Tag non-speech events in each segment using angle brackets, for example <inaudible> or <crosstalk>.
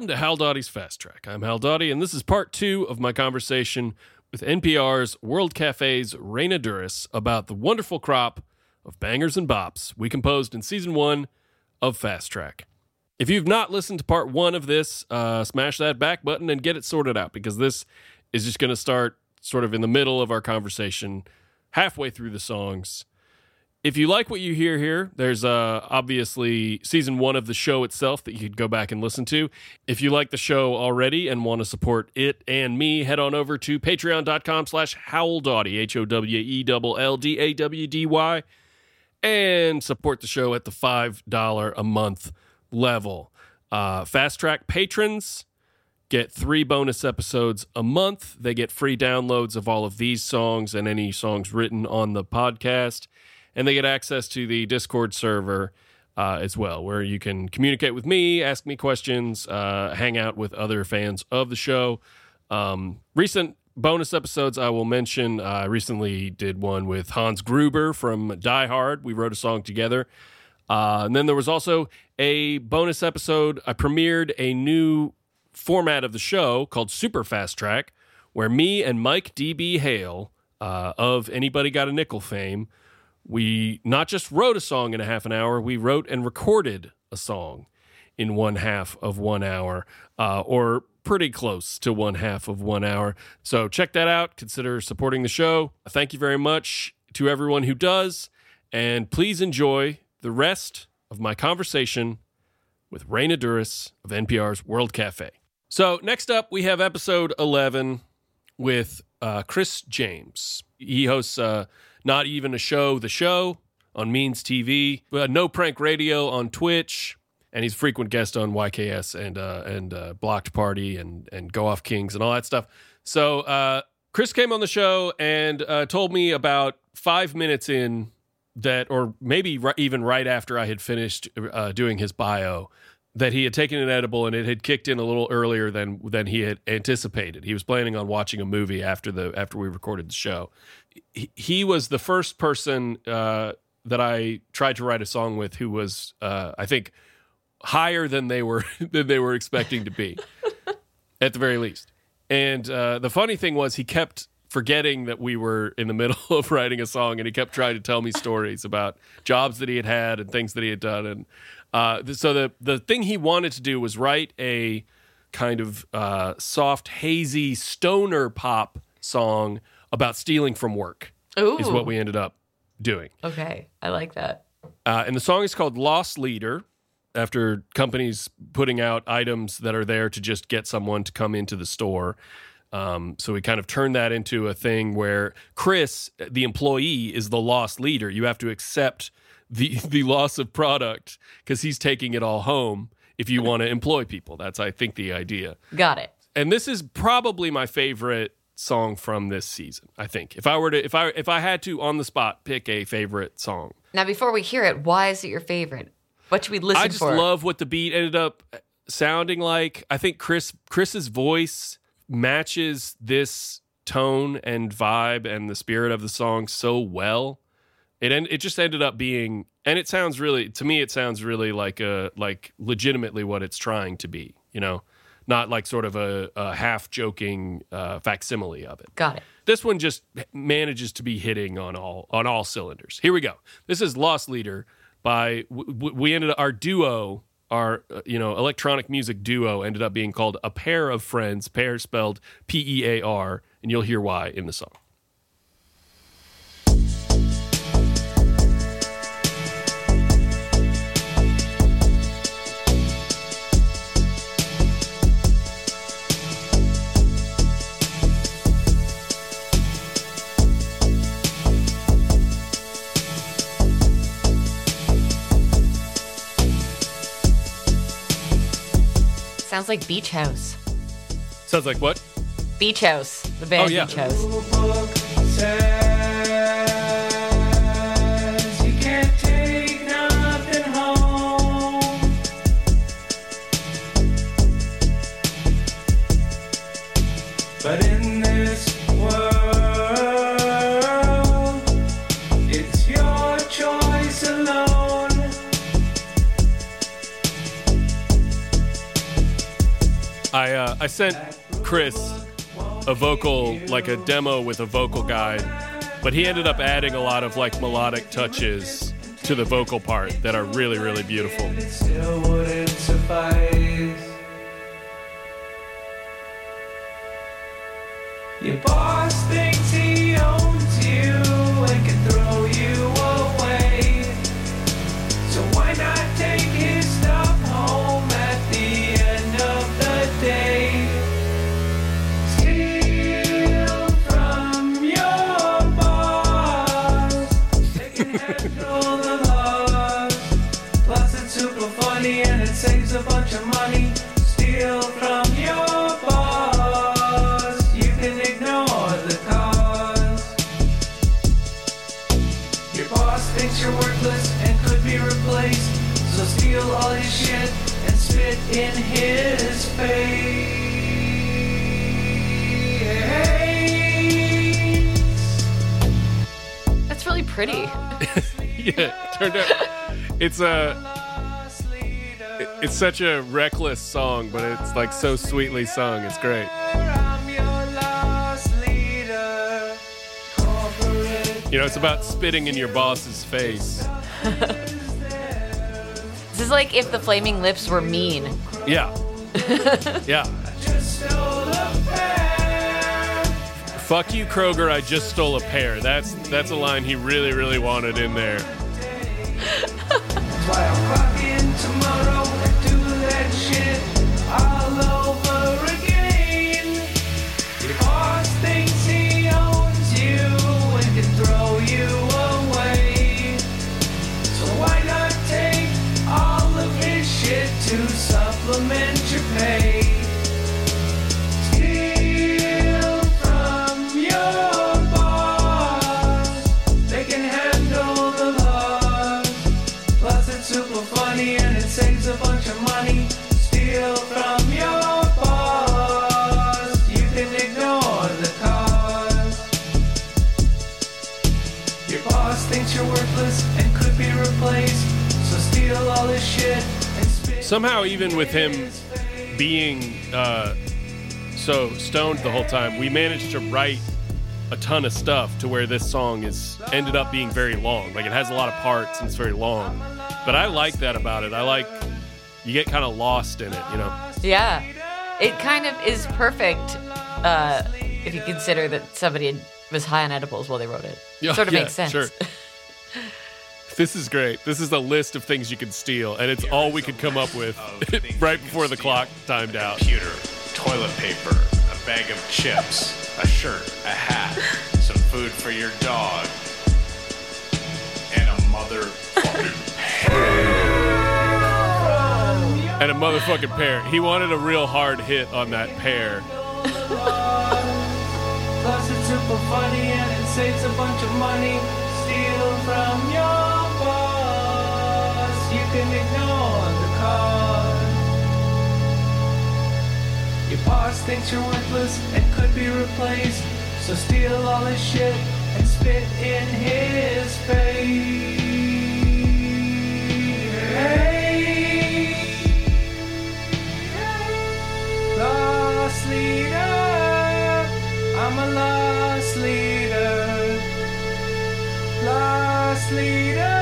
Welcome to Howell Dawdy's Fast Track. I'm Howell Dawdy, and this is part two of my conversation with NPR's World Cafe's Raina Douris about the wonderful crop of bangers and bops we composed in season one of Fast Track. If you've not listened to part one of this, uh, smash that back button and get it sorted out because this is just going to start sort of in the middle of our conversation, halfway through the songs if you like what you hear here, there's uh, obviously season one of the show itself that you could go back and listen to. If you like the show already and want to support it and me, head on over to patreon.com slash howelldawdy, H-O-W-E-L-L-D-A-W-D-Y, and support the show at the $5 a month level. Uh, Fast Track patrons get three bonus episodes a month. They get free downloads of all of these songs and any songs written on the podcast and they get access to the Discord server uh, as well, where you can communicate with me, ask me questions, uh, hang out with other fans of the show. Um, recent bonus episodes I will mention. Uh, I recently did one with Hans Gruber from Die Hard. We wrote a song together. Uh, and then there was also a bonus episode. I premiered a new format of the show called Super Fast Track, where me and Mike DB Hale uh, of Anybody Got a Nickel fame we not just wrote a song in a half an hour, we wrote and recorded a song in one half of one hour, uh, or pretty close to one half of one hour. So check that out. Consider supporting the show. Thank you very much to everyone who does. And please enjoy the rest of my conversation with Raina Douris of NPR's World Cafe. So, next up, we have episode 11 with uh, Chris James. He hosts uh, not even a show, the show on Means TV, uh, no prank radio on Twitch, and he's a frequent guest on YKS and uh, and uh, Blocked Party and and Go Off Kings and all that stuff. So uh, Chris came on the show and uh, told me about five minutes in that, or maybe even right after I had finished uh, doing his bio, that he had taken an edible and it had kicked in a little earlier than than he had anticipated. He was planning on watching a movie after the after we recorded the show. He, he was the first person uh, that I tried to write a song with who was uh, I think higher than they were <laughs> than they were expecting to be <laughs> at the very least. And uh, the funny thing was he kept forgetting that we were in the <laughs> middle of writing a song and he kept trying to tell me stories about jobs that he had had and things that he had done and uh, so the the thing he wanted to do was write a kind of uh, soft, hazy stoner pop song about stealing from work. Ooh. Is what we ended up doing. Okay, I like that. Uh, and the song is called "Lost Leader." After companies putting out items that are there to just get someone to come into the store. Um, so we kind of turned that into a thing where Chris, the employee, is the lost leader. You have to accept the <laughs> the loss of product because he's taking it all home if you want to employ people that's i think the idea Got it. and this is probably my favorite song from this season i think if i were to if i if i had to on the spot pick a favorite song Now, before we hear it, why is it your favorite? What should we listen i just for? love what the beat ended up uh, sounding like i think chris chris's voice matches this tone and vibe and the spirit of the song so well it en- it just ended up being and it sounds really to me it sounds really like a like legitimately what it's trying to be you know? Not like sort of a, a half joking uh, facsimile of it. Got it. this one just manages to be hitting on all on all cylinders. Here we go. This is lost leader by w- we ended our duo our uh, you know electronic music duo ended up being called a pair of friends pair spelled p-e-a-r and you'll hear why in the song Sounds like Beach House. sounds like what Beach House. The band Oh, yeah. Beach House. Sent Chris a vocal like a demo with a vocal guide, but he ended up adding a lot of like melodic touches to the vocal part that are really really beautiful. Your boss thinks his. That's really pretty. <laughs> <laughs> yeah, turned out it's uh, a it's such a reckless song, but it's like so sweetly sung. It's great. I'm your lost leader. Corporate You know, it's about spitting in your boss's face. <laughs> This is like if the Flaming Lips were mean. Yeah. <laughs> Yeah. Fuck you, Kroger. I just stole a pair. That's that's a line he really, really wanted in there. <laughs> even with him being uh, so stoned the whole time, we managed to write a ton of stuff to where this song is ended up being very long. Like it has a lot of parts and it's very long. But I like that about it. I like you get kind of lost in it, you know. Yeah. It kind of is perfect uh, if you consider that somebody was high on edibles while they wrote it. Yeah, sort of yeah, makes sense. sure. <laughs> This is great. This is a list of things you can steal, and it's all we could come up with <laughs> right before the clock timed out. computer, toilet paper, a bag of chips, a shirt, a hat, some food for your dog, and a motherfucking <laughs> And a motherfucking pear. He wanted a real hard hit on that pear. Plus it's super funny and it saves a bunch of money. Steal from your boss. You can ignore the cause. Your boss thinks you're worthless and could be replaced. So steal all his shit and spit in his face. Lost leader, I'm a lost leader. Lost leader,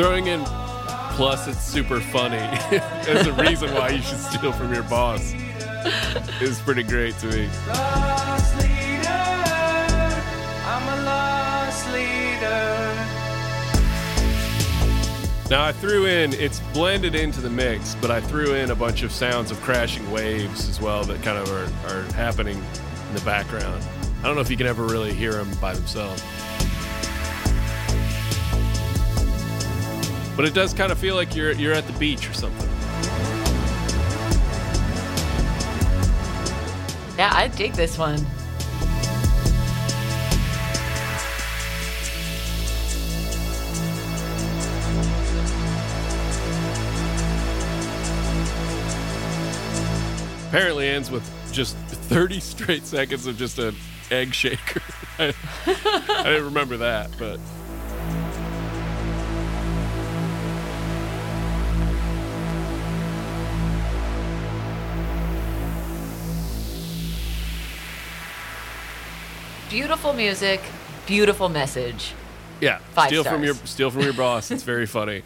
Throwing in plus it's super funny <laughs> as a reason why you should steal from your boss is pretty great to me. lost leader. I'm a lost leader. Now I threw in it's blended into the mix, but I threw in a bunch of sounds of crashing waves as well that kind of are, are happening in the background. I don't know if you can ever really hear them by themselves. But it does kind of feel like you're you're at the beach or something. Yeah, I dig this one. Apparently ends with just 30 straight seconds of just an egg shaker. <laughs> I, I didn't remember that, but Beautiful music, beautiful message. yeah, Five steal from your steal from your boss. It's very <laughs> funny.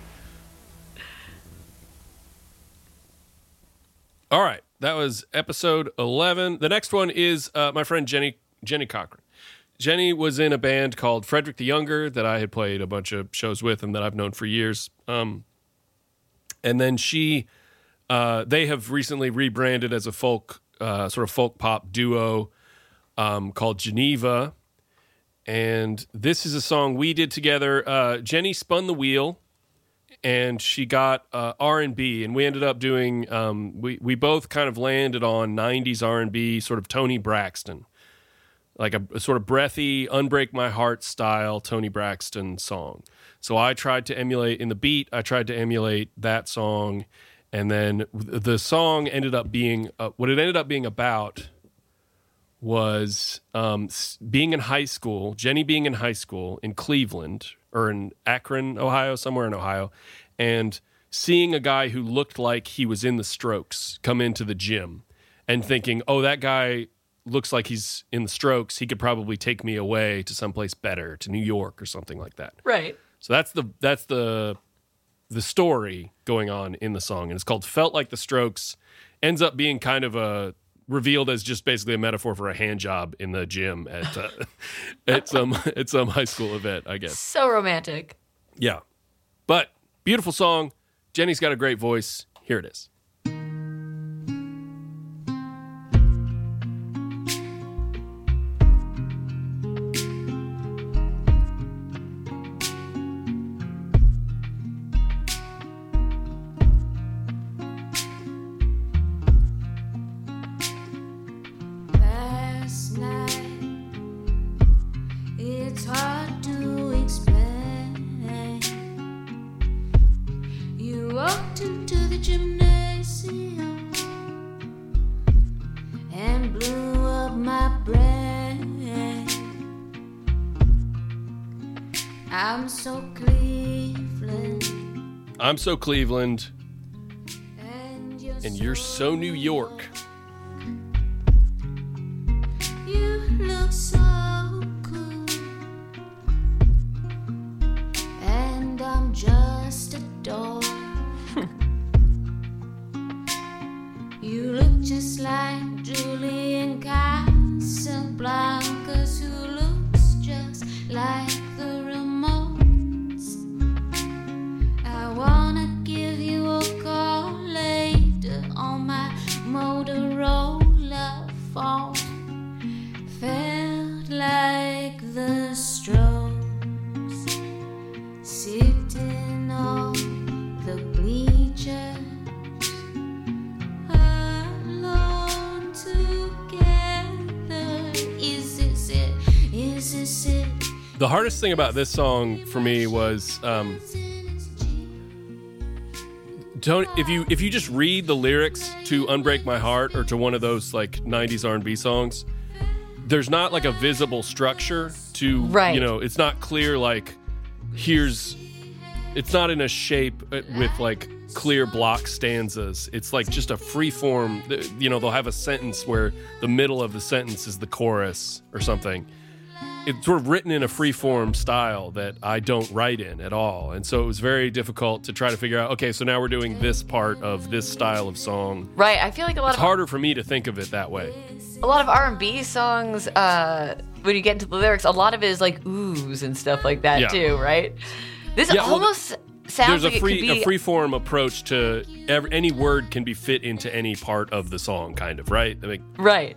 All right, that was episode 11. The next one is uh, my friend Jenny Jenny Cochran. Jenny was in a band called Frederick the Younger that I had played a bunch of shows with and that I've known for years. Um, and then she, uh, they have recently rebranded as a folk, uh, sort of folk pop duo um, called Geneva. And this is a song we did together. Uh, Jenny spun the wheel, and she got uh, R and we ended up doing. Um, we we both kind of landed on '90s R and B, sort of Toni Braxton, like a, a sort of breathy, "Unbreak My Heart" style Toni Braxton song. So I tried to emulate in the beat. I tried to emulate that song, and then the song ended up being uh, what it ended up being about was um, being in high school, Jenny being in high school in Cleveland or in Akron, Ohio, somewhere in Ohio, and seeing a guy who looked like he was in the strokes come into the gym and thinking, oh, that guy looks like he's in the strokes. He could probably take me away to someplace better, to New York or something like that. Right. So that's the that's the the story going on in the song, and it's called "Felt Like the Strokes." Ends up being kind of a revealed as just basically a metaphor for a hand job in the gym at uh, <laughs> at some at some high school event, I guess. So romantic. Yeah, but beautiful song. Jenny's got a great voice. Here it is. So Cleveland, and you're, and you're so New York. About this song for me was um, Toni, if you if you just read the lyrics to "Unbreak My Heart" or to one of those like '90s R&B songs, there's not like a visible structure to Right. you know. It's not clear like here's. It's not in a shape uh, with like clear block stanzas. It's like just a free form. You know, they'll have a sentence where the middle of the sentence is the chorus or something it's sort of written in a free form style that I don't write in at all. And so it was very difficult to try to figure out, okay, so now we're doing this part of this style of song. Right. I feel like a lot of It's of harder for me to think of it that way. a lot of R and B songs. Uh, when you get into the lyrics, a lot of it is like oohs and stuff like that Yeah. too. Right. This Yeah, well, almost sounds There's like a free be. a free form approach to every, any word can be fit into any part of the song, kind of, right? I mean, right.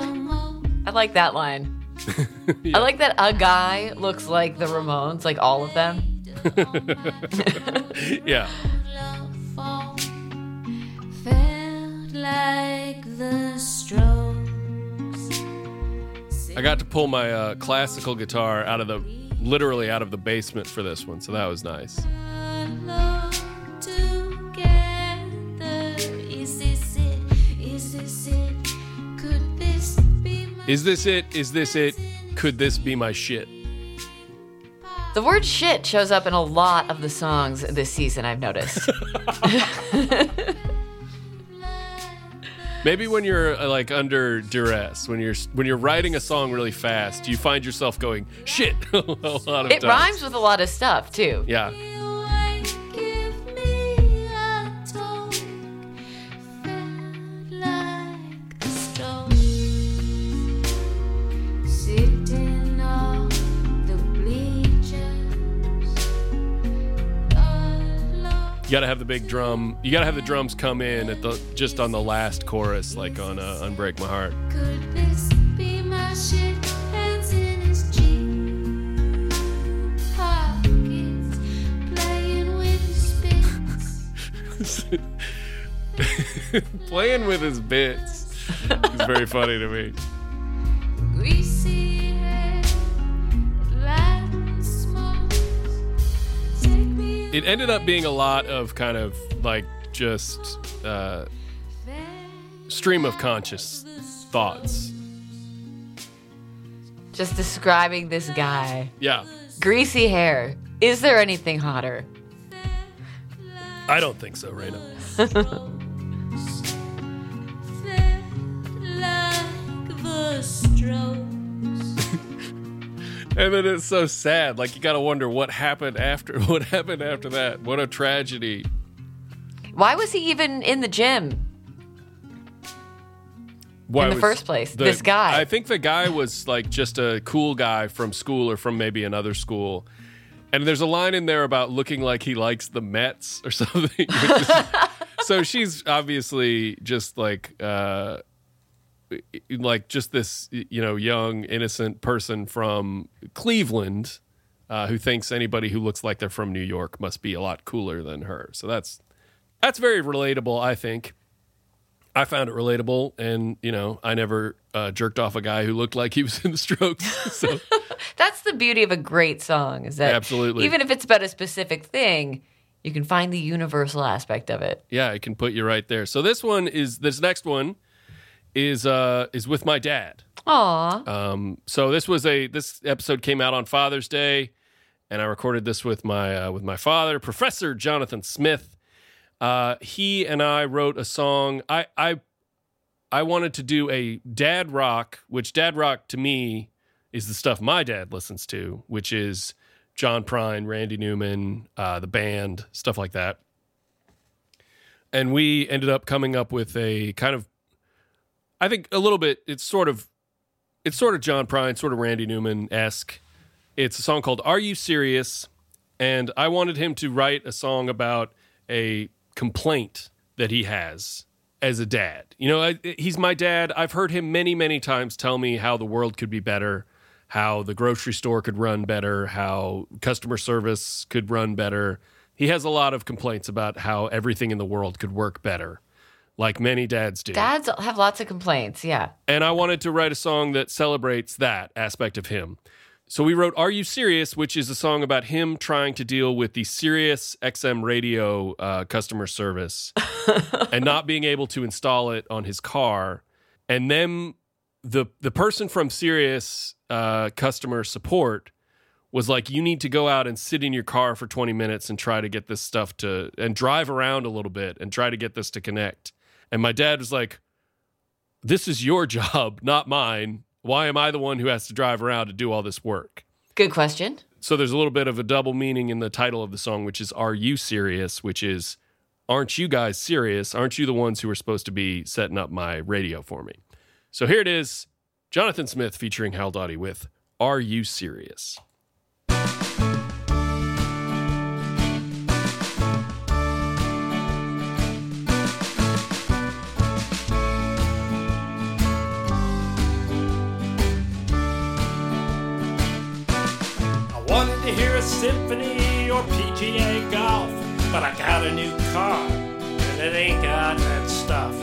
I like that line. <laughs> Yeah. I like that a guy looks like the Ramones, like all of them. <laughs> yeah. love fall felt like the strokes. I got to pull my uh, classical guitar out of the literally out of the basement for this one, so that was nice. Is this it? Is this it? Could this be my shit? The word shit shows up in a lot of the songs this season, I've noticed. <laughs> <laughs> Maybe when you're uh, like under duress, when you're when you're writing a song really fast, you find yourself going shit <laughs> a lot of it times. rhymes with a lot of stuff, too. Yeah. You gotta have the big drum. You gotta have the drums come in at the just on the last chorus, like on uh, "Unbreak My Heart." Could this be my shit? Hands in his jean pockets, playing with his. <laughs> Playing with his bits is very funny to me. Greasy <laughs> It ended up being a lot of kind of like just uh, stream of conscious thoughts. Just describing this guy. Yeah, Greasy hair. Is there anything hotter? I don't think so, Raina. <laughs> like the strokes. And then it's so sad. Like you got to wonder what happened after. <laughs> What happened after that? What a tragedy. Why was he even in the gym? Why In the first place, this guy. I think the guy was like just a cool guy from school or from maybe another school. And there's a line in there about looking like he likes the Mets or <laughs> something. is- <laughs> so she's obviously just like uh like just this you know young innocent person from Cleveland uh, who thinks anybody who looks like they're from New York must be a lot cooler than her. So that's that's very relatable, I think. I found it relatable, and you know, I never uh, jerked off a guy who looked like he was in the Strokes. <laughs> So <laughs> That's the beauty of a great song, is that Absolutely. even if it's about a specific thing, you can find the universal aspect of it. yeah, it can put you right there. So this one is this next one is uh is with my dad. Aw. Um, so this was a this episode came out on Father's Day, and I recorded this with my uh, with my father, Professor Jonathan Smith. Uh, he and I wrote a song. I I I wanted to do a dad rock, which dad rock to me is the stuff my dad listens to, which is John Prine, Randy Newman, uh, the band, stuff like that. And we ended up coming up with a kind of, I think a little bit. It's sort of it's sort of John Prine, sort of Randy Newman esque. It's a song called "Are You Serious?" and I wanted him to write a song about a complaint that he has as a dad. You know, I, he's my dad. I've heard him many, many times tell me how the world could be better, how the grocery store could run better, how customer service could run better. He has a lot of complaints about how everything in the world could work better, like many dads do. Dads have lots of complaints, yeah. And I wanted to write a song that celebrates that aspect of him. So we wrote Are You Serious, which is a song about him trying to deal with the Sirius XM radio uh, customer service <laughs> and not being able to install it on his car. And then the the person from Sirius uh, customer support was like, you need to go out and sit in your car for 20 minutes and try to get this stuff to and drive around a little bit and try to get this to connect. And my dad was like, this is your <laughs> job, not mine. Why am I the one who has to drive around to do all this work? Good question. So there's a little bit of a double meaning in the title of the song, which is Are You Serious? Which is, Aren't you guys serious? Aren't you the ones who are supposed to be setting up my radio for me? So here it is Jonathan Smith featuring Howell Dawdy with Are You Serious? To hear a symphony or PGA golf, but I got a new car and it ain't got that stuff.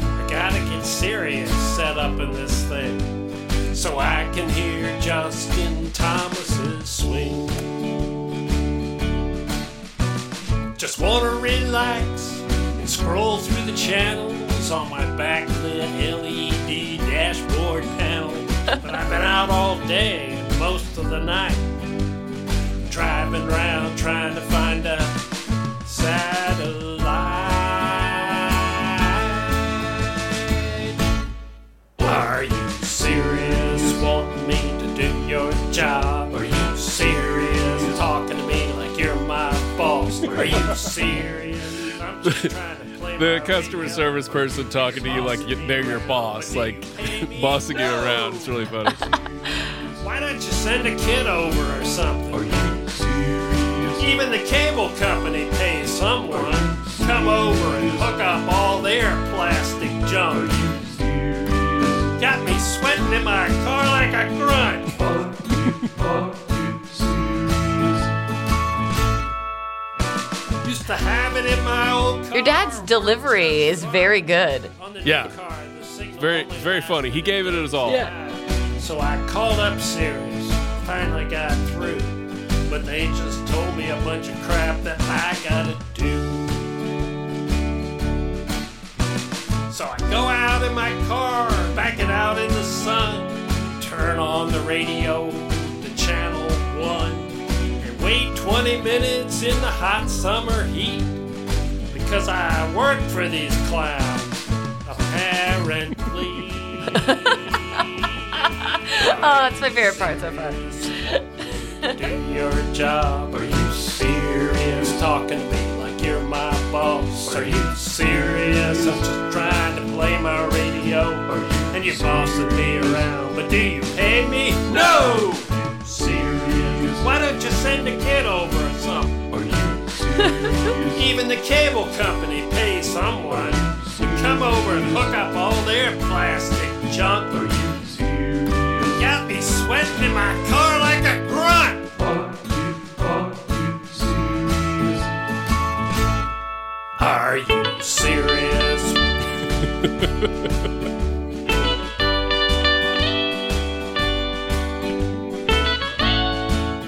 I gotta get Sirius set up in this thing so I can hear Justin Thomas's swing. Just wanna relax and scroll through the channels on my backlit LED dashboard panel. But I've been out all day and most of the night, driving around trying to find a satellite. Are you serious? Wanting me to do your job? Are you serious? Talking to me like you're my boss? Are you serious? I'm just trying to <laughs> The customer service person talking to you like they're your boss, like <laughs> bossing you around. It's really funny. <laughs> Why don't you send a kid over or something? Are you serious? Even the cable company pays someone to come over and hook up all their plastic junk. Are you serious? Got me sweating in my car like a grunt. Used to have it in my old car. Your dad's delivery is very good. On the Yeah. car, Very, very funny. He gave it his all. So I called up Sirius, finally got through, but they just told me a bunch of crap that I gotta do. So I go out in my car, back it out in the sun, turn on the radio to channel one, and wait 20 minutes in the hot summer heat because I work for these clowns, apparently. <laughs> <laughs> Oh, it's my favorite part so far. do your job. Are you serious? Talking to me like you're my boss. Are you serious? I'm just trying to play my radio. And you're bossing me around. But do you pay me? No! Serious? Why don't you send a kid over or something? Are you serious? Even the cable company pays someone to come over and hook up all their plastic junk. Are you sweating in my car like a grunt. Are you serious?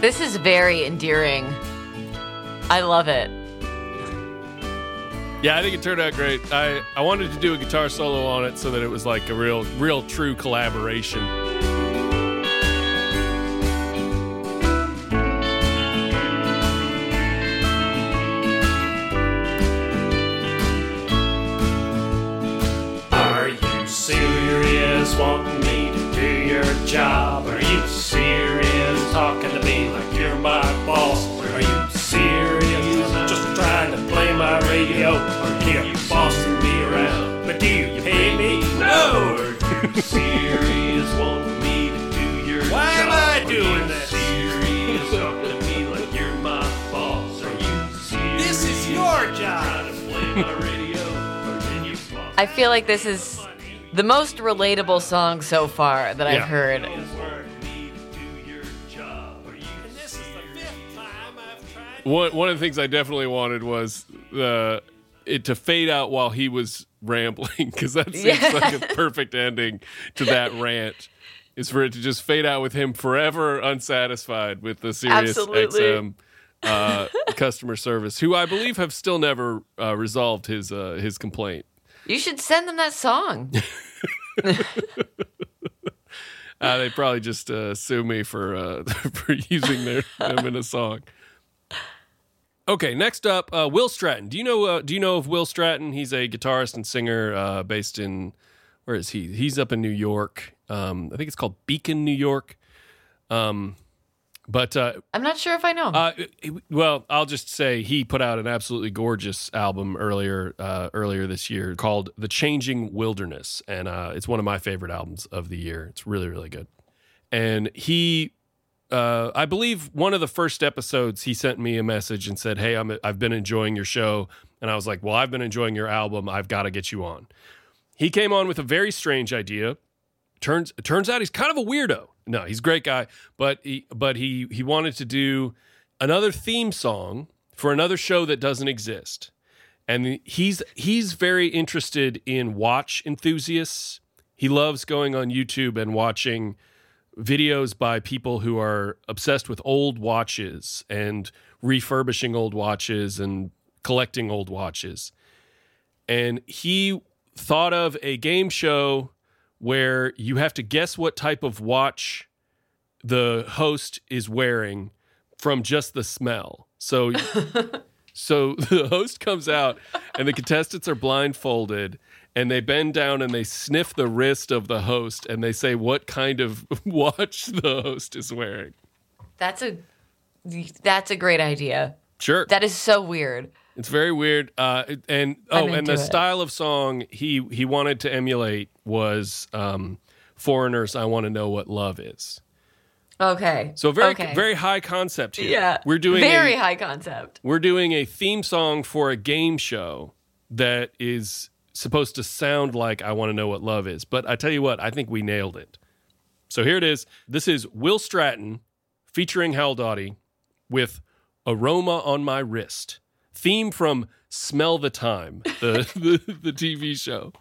This is very endearing. I love it. Yeah, I think it turned out great. I, I wanted to do a guitar solo on it so that it was like a real, real true collaboration. Serious? Wanting me to do your job? Are you serious? Talking to me like you're my boss? Are you serious? Just trying to play my radio. Or you're bossing me around. But do you pay me? No! Are you serious? Wanting me to do your Why am I doing this? Serious? Talking to me like you're my boss? Are you serious? This is your job. Trying to play my radio. Or then you <laughs> boss I feel like this is the most relatable song so far that Yeah. I've heard. One, one of the things I definitely wanted was the it to fade out while he was rambling <laughs> because that seems Yeah. like a <laughs> perfect ending to that rant. Is for it to just fade out with him forever unsatisfied with the Sirius Absolutely. XM uh, customer service, who I believe have still never uh, resolved his uh, his complaint. You should send them that song. <laughs> Uh, they probably just uh, sue me for uh, <laughs> for using their them in a song. Okay, next up, uh, Will Stratton. Do you know? Uh, do you know of Will Stratton? He's a guitarist and singer uh, based in where is he? He's up in New York. Um, I think it's called Beacon, New York. Um, but uh, I'm not sure if I know. uh, well, I'll just say he put out an absolutely gorgeous album earlier uh, earlier this year called "The Changing Wilderness," and uh, it's one of my favorite albums of the year. It's really really good. And he, uh, I believe, one of the first episodes, he sent me a message and said, "Hey, I'm I've been enjoying your show," and I was like, "Well, I've been enjoying your album. I've got to get you on." He came on with a very strange idea turns it turns out he's kind of a weirdo. No, he's a great guy, but he but he he wanted to do another theme song for another show that doesn't exist. And he's he's very interested in watch enthusiasts. He loves going on YouTube and watching videos by people who are obsessed with old watches and refurbishing old watches and collecting old watches. And he thought of a game show where you have to guess what type of watch the host is wearing from just the smell. So <laughs> so the host comes out and the contestants are blindfolded and they bend down and they sniff the wrist of the host and they say what kind of <laughs> watch the host is wearing. That's a that's a great idea. Sure. That is so weird. It's very weird. Uh, and oh, and the it. style of song he he wanted to emulate was um, Foreigner's. I want to know what love is. Okay. So very okay. very high concept here. yeah. we're doing very a, high concept. we're doing a theme song for a game show that is supposed to sound like I want to know what love is. But I tell you what, I think we nailed it. So here it is. This is Will Stratton featuring Howell Dawdy with Aroma on My Wrist. Theme from Smell the Time, the, <laughs> the, the TV show.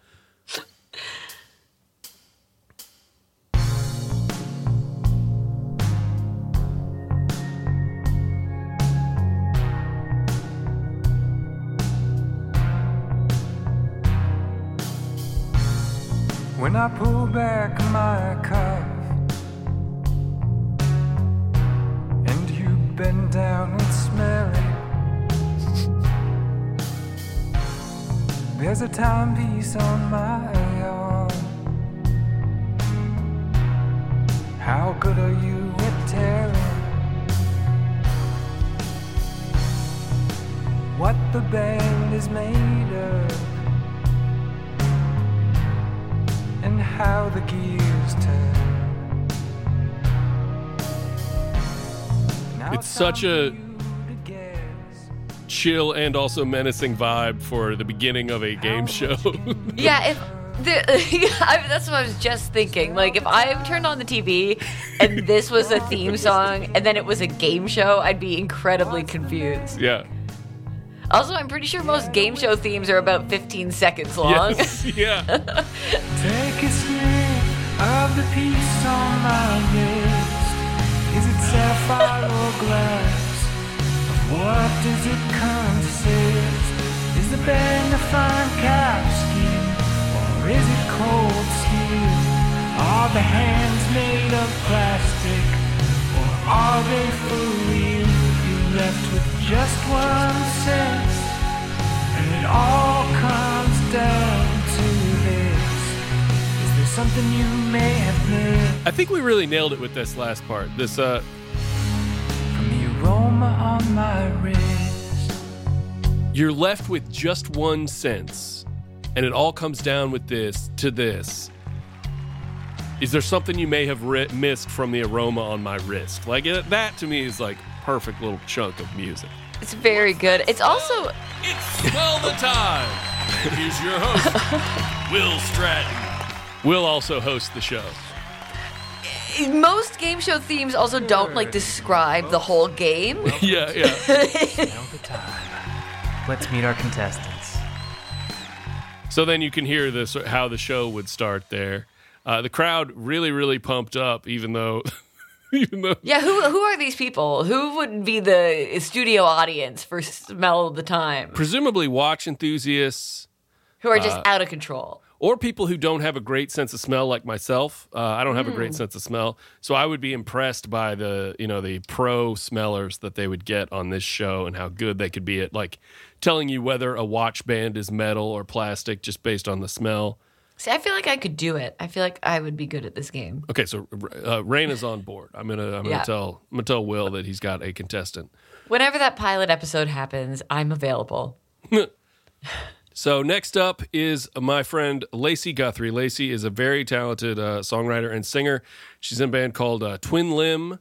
When I pull back my cuff and you bend down and smell it, there's a timepiece on my arm. How good are you at telling what the band is made of? and how the gears turn. Now It's such a- Chill and also menacing vibe for the beginning of a game show. <laughs> <laughs> Yeah, if the, <laughs> I, that's what I was just thinking. Like, if I turned on the TV and this was a theme song and then it was a game show, I'd be incredibly confused. yeah. Also, I'm pretty sure most game show themes are about 15 seconds long. Yes. yeah. Take a sniff of the piece on my wrist. Is it sapphire or glass? What does it consist? Is the band a fine calfskin or is it cold steel? Are the hands made of plastic or are they for real? You're left with just one sense, and it all comes down to this. Is there something you may have missed I think we really nailed it with this last part. This uh you're left with just one sense and it all comes down with this to this. Is there something you may have ri- missed from the aroma on my wrist? Like it, that to me is like perfect little chunk of music. It's very good. It's also it's smell the time. And here's your host <laughs> will stratton. Will also host the show most game show themes also don't like describe the whole game. yeah yeah <laughs> Now the time. Let's meet our contestants. So then you can hear this how the show would start there. Uh, the crowd really, really pumped up, even though, <laughs> even though, Yeah, who who are these people? Who would be the studio audience for Smell of the Time? presumably watch enthusiasts Who are Uh, just out of control. Or people who don't have a great sense of smell, like myself. Uh, I don't have a great sense of smell, so I would be impressed by the, you know, the pro smellers that they would get on this show and how good they could be at like telling you whether a watch band is metal or plastic just based on the smell. See, I feel like I could do it. I feel like I would be good at this game. Okay, so uh, Rain is on board. I'm gonna, I'm gonna Yeah. tell, I'm gonna tell Will that he's got a contestant. Whenever that pilot episode happens, I'm available. <laughs> So next up is my friend Lacey Guthrie. Lacey is a very talented uh, songwriter and singer. She's in a band called uh, Twin Limb,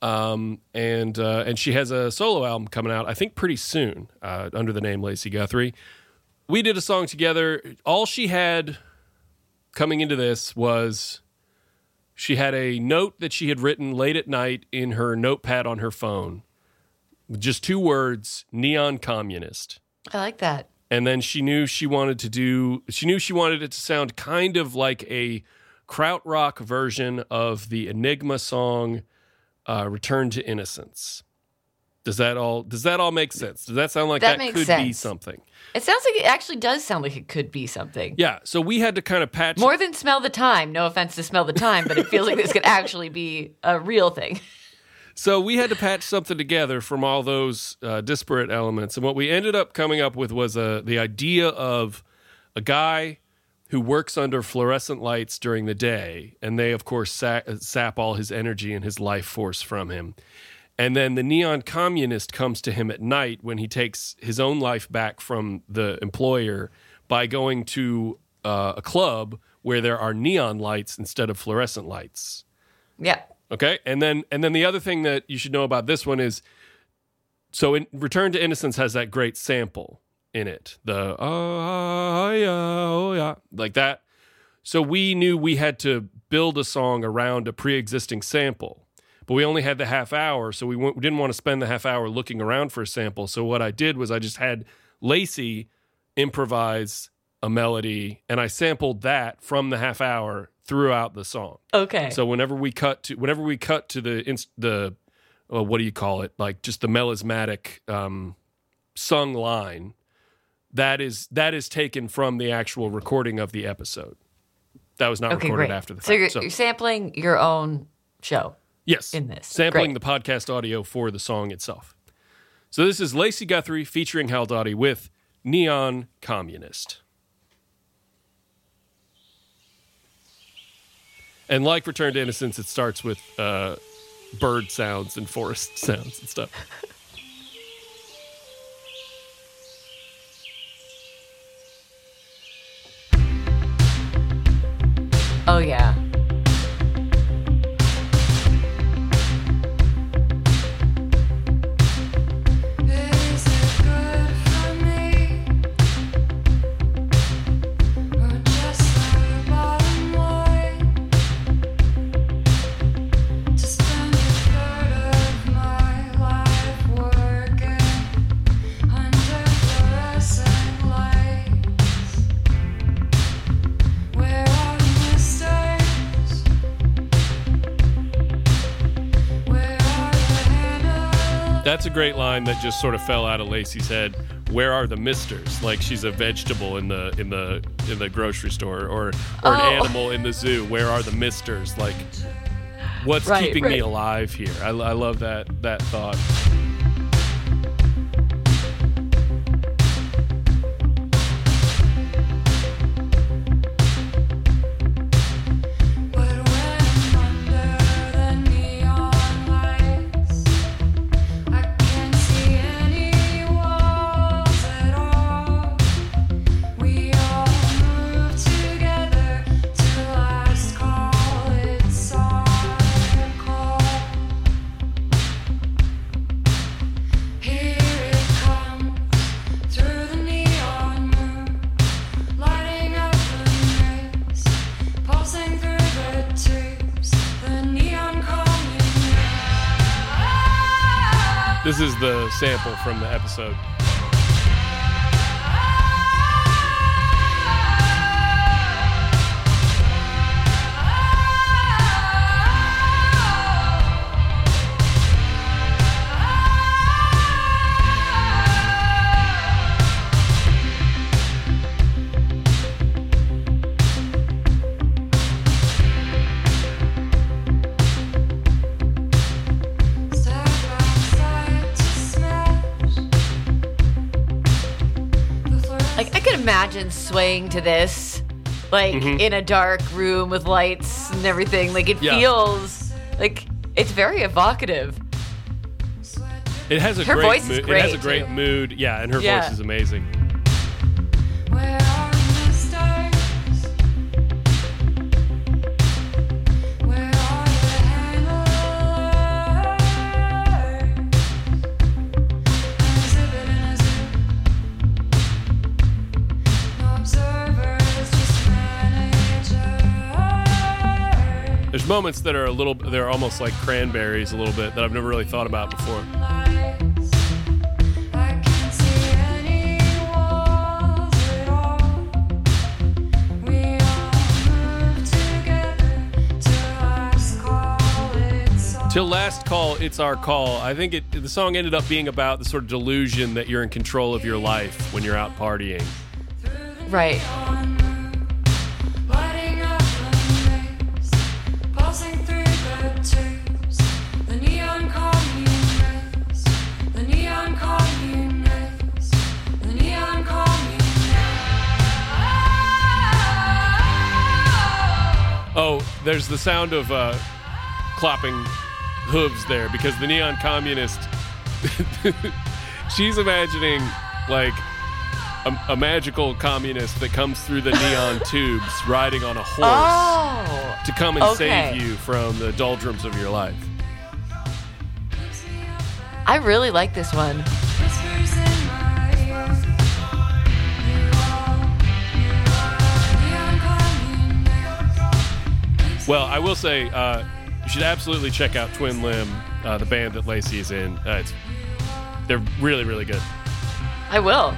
um, and uh, and she has a solo album coming out. I think pretty soon uh, under the name Lacey Guthrie. We did a song together. All she had coming into this was she had a note that she had written late at night in her notepad on her phone with just two words neon communist. I like that. And then she knew she wanted to do, she knew she wanted it to sound kind of like a krautrock version of the Enigma song uh, Return to Innocence. Does that all does that all make sense? Does that sound like That that, could be something? It sounds like it actually does sound like it could be something. Yeah, so we had to kind of patch More than smell the time. No offense to smell the time, but it feels like this could actually be a real thing. <laughs> So we had to patch something together from all those uh, disparate elements, and what we ended up coming up with was uh, the idea of a guy who works under fluorescent lights during the day, and they of course sa- sap all his energy and his life force from him. And then the neon communist comes to him at night when he takes his own life back from the employer by going to uh, a club where there are neon lights instead of fluorescent lights. Yeah. Okay, and then and then the other thing that you should know about this one is, so in Return to Innocence has that great sample in it, the oh yeah oh yeah like that. So we knew we had to build a song around a pre-existing sample, but we only had the half hour, so we, w- we didn't want to spend the half hour looking around for a sample. So what I did was I just had Lacey improvise a melody, and I sampled that from the half hour throughout the song. Okay. So whenever we cut to whenever we cut to the inst- the uh, what do you call it? Like just the melismatic um, sung line. That is that is taken from the actual recording of the episode. That was not okay, recorded great. after the fact. so, you're, you're sampling your own show. yes, in this. sampling Great. the podcast audio for the song itself. So this is Lacey Guthrie featuring Howell Dawdy with Neon Communist. And like Return to Innocence, it starts with uh, bird sounds and forest <laughs> sounds and stuff. Oh yeah. Great line that just sort of fell out of Lacey's head. Where are the misters? Like she's a vegetable in the in the in the grocery store, or or Oh. an animal in the zoo. Where are the misters? Like what's Right, keeping me alive here? I, I love that that thought. Sample from the episode. Swaying to this, like in a dark room with lights and everything. Like it Mm-hmm. Yeah. feels like it's very evocative. It has a Her great voice is mood. it has a great, great too. mood. Yeah, and her Yeah. voice is amazing. Moments that are a little, they're almost like cranberries a little bit that I've never really thought about before. Till last call, it's our call. I think it, the song ended up being about the sort of delusion that you're in control of your life when you're out partying. Right. Oh, there's the sound of uh, clopping hooves there because the neon communist. <laughs> she's imagining like a, a magical communist that comes through the neon <laughs> tubes riding on a horse Oh. to come and okay. save you from the doldrums of your life. I really like this one. Well, I will say uh, you should absolutely check out Twin Limb, uh, the band that Lacey is in. Uh, it's, they're really, really good. I will.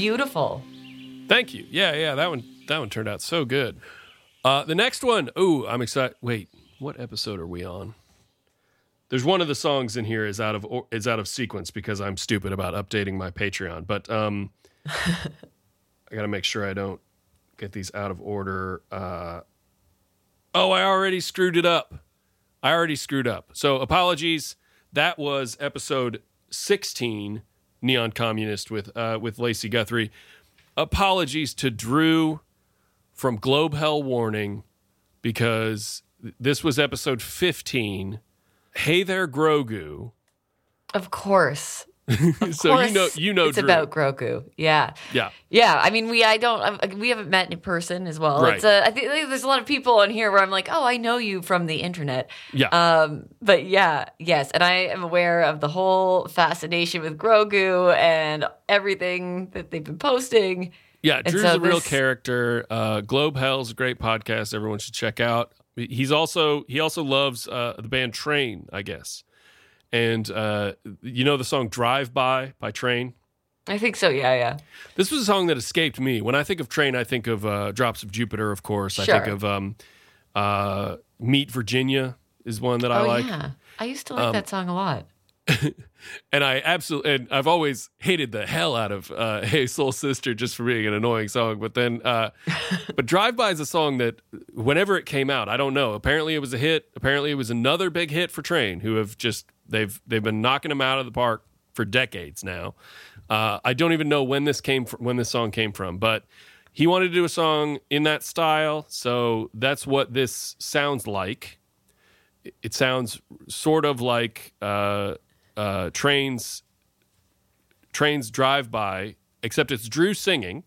Beautiful. Thank you. Yeah, yeah, that one that one turned out so good. Uh, the next one, ooh, I'm excited. Wait, what episode are we on? There's one of the songs in here is out of or, is out of sequence because I'm stupid about updating my Patreon. But um, <laughs> I got to make sure I don't get these out of order. Uh, oh, I already screwed it up. I already screwed up. So apologies. That was episode 16, Neon Communist with uh, with Lacey Guthrie. Apologies to Drew from Globe Hell Warning because this was episode 15. Hey there, Grogu. Of course. <laughs> so you know you know it's Drew. about Grogu. Yeah. yeah. Yeah, I mean, we I don't we haven't met in person as well. Right. It's uh, I think there's a lot of people on here where I'm like, oh, I know you from the internet. Yeah. Um, but yeah, yes, and I am aware of the whole fascination with Grogu and everything that they've been posting. Yeah, Drew's so a real this- character. Uh, Globe Hell's a great podcast. Everyone should check out. He's also he also loves uh, the band Train, I guess. And uh, you know the song "Drive By" by Train. I think so. Yeah, yeah. This was a song that escaped me. When I think of Train, I think of uh, Drops of Jupiter, of course. I think of um, uh, Meet Virginia is one that I oh like. yeah, I used to like Um, that song a lot. <laughs> and I absolutely and I've always hated the hell out of uh, "Hey Soul Sister" just for being an annoying song. But then, uh, <laughs> but "Drive By" is a song that whenever it came out, I don't know. Apparently, it was a hit. Apparently, it was another big hit for Train, who have just they've they've been knocking them out of the park for decades now. Uh, I don't even know when this came from, when this song came from, but he wanted to do a song in that style, so that's what this sounds like it sounds sort of like uh, uh, trains trains drive by, except it's Drew singing,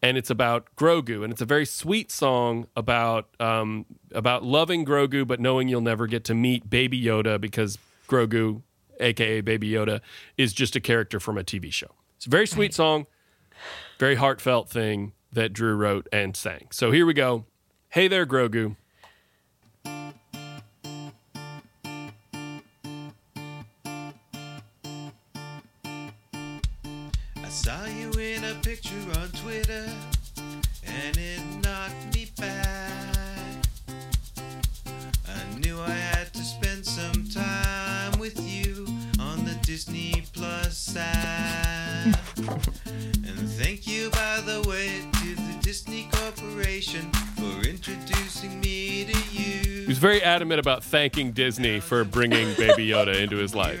and it's about Grogu, and it's a very sweet song about um, about loving Grogu, but knowing you'll never get to meet Baby Yoda because Grogu, aka Baby Yoda, is just a character from a TV show. It's a very sweet song, very heartfelt thing that Drew wrote and sang. So here we go. Hey there, Grogu. Picture on Twitter, and it knocked me back. I knew I had to spend some time with you on the Disney Plus side. and thank you, by the way, to the Disney Corporation for introducing me to you. He was very adamant about thanking Disney for bringing Baby Yoda into his life.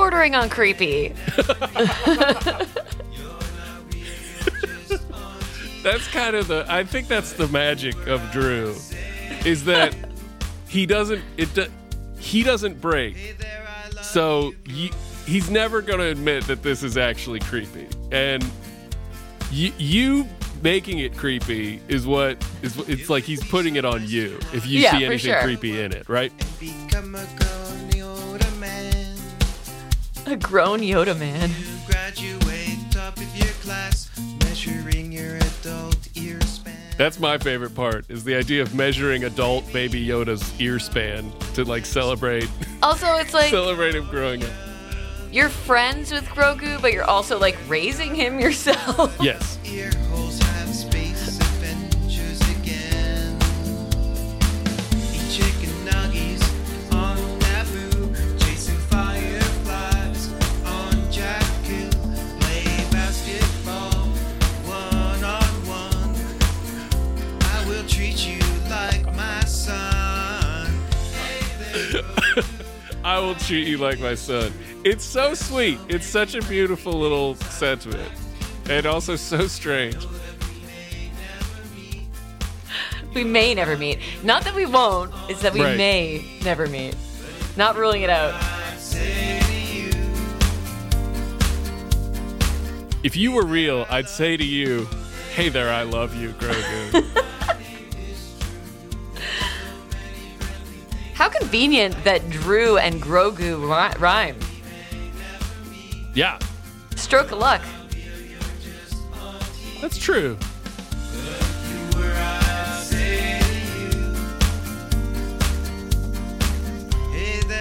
bordering on creepy. <laughs> That's kind of the. I think that's the magic of Drew, is that he doesn't. It. do- He doesn't break. So you, he's never going to admit that this is actually creepy, and you, you making it creepy is what is. It's like he's putting it on you if you Yeah, see anything sure. creepy in it, right? A grown Yoda man. You graduate top of your class, measuring your adult ear span. That's my favorite part is the idea of measuring adult baby Yoda's ear span to like celebrate Also, it's like celebrate him growing up. you're friends with Grogu, but you're also like raising him yourself. Yes. I will treat you like my son. It's so sweet. It's such a beautiful little sentiment. And also so strange. we may never meet. Not that we won't, it's that we Right. may never meet. Not ruling it out. If you were real, I'd say to you, hey there, I love you, Grogu. <laughs> How convenient that Drew and Grogu ri- rhyme. yeah, Stroke of luck. that's true.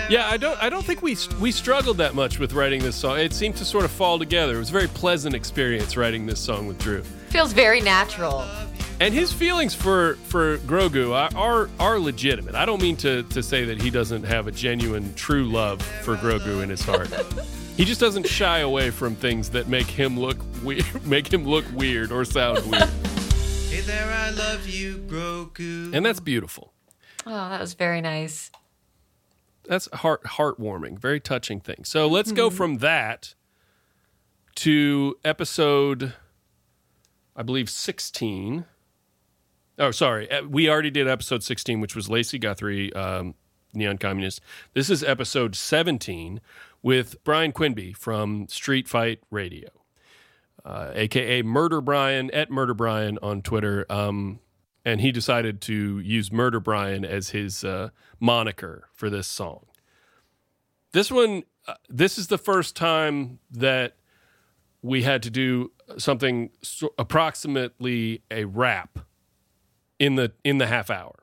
Yeah, I don't. I don't think we we struggled that much with writing this song. It seemed to sort of fall together. It was a very pleasant experience writing this song with Drew. Feels very natural. And his feelings for for Grogu are are, are legitimate. I don't mean to to say that he doesn't have a genuine, true love for Grogu in his heart. he just doesn't shy away from things that make him look weird, <laughs> make him look weird or sound weird, Hey there, I love you, Grogu. and that's beautiful. Oh, that was very nice. That's heart heartwarming, very touching thing. So let's go hmm. from that to episode, I believe sixteen. Oh, sorry, uh, we already did episode sixteen, which was Lacey Guthrie, um, Neon Communist. This is episode seventeen with Brian Quinby from Street Fight Radio, uh, aka Murder Brian at Murder Brian on Twitter. Um, and he decided to use Murder Brian as his uh, moniker for this song. This one, uh, this is the first time that we had to do something so- approximately a rap in the in the half hour.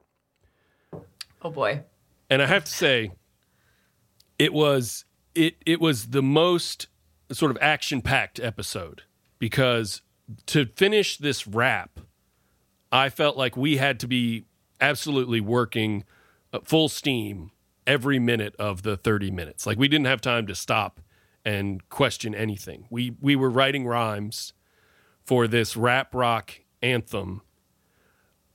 Oh boy. And I have to say, it was it it was the most sort of action packed episode because to finish this rap, I felt like we had to be absolutely working uh, full steam every minute of the 30 minutes. Like we didn't have time to stop and question anything. We we were writing rhymes for this rap rock anthem.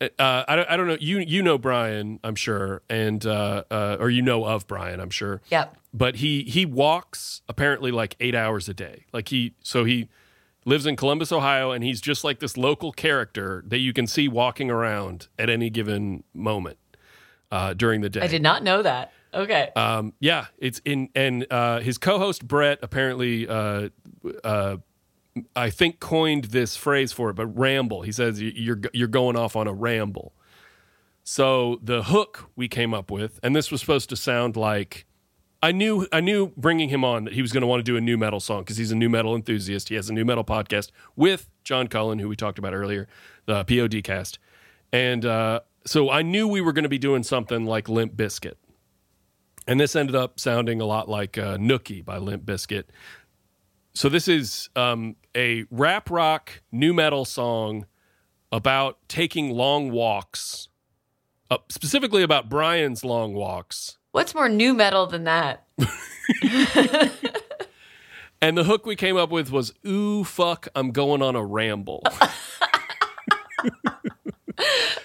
Uh, I don't I don't know you you know Brian I'm sure and uh, uh, or you know of Brian I'm sure Yep. but he he walks apparently like eight hours a day. Like he so he lives in Columbus, Ohio, and he's just like this local character that you can see walking around at any given moment uh, during the day. I did not know that. Okay. Um, yeah, it's in and uh, his co-host Brett apparently uh, uh, I think coined this phrase for it, but ramble. He says you're you're going off on a ramble. So the hook we came up with, and this was supposed to sound like I knew I knew bringing him on that he was going to want to do a nu metal song because he's a nu metal enthusiast. He has a nu metal podcast with John Cullen, who we talked about earlier, the POD cast, and uh, so I knew we were going to be doing something like Limp Bizkit. And this ended up sounding a lot like uh, Nookie by Limp Bizkit. So this is um, a rap rock nu metal song about taking long walks, uh, specifically about Brian's long walks What's more nu metal than that? <laughs> And the hook we came up with was "Ooh fuck, I'm going on a ramble." <laughs>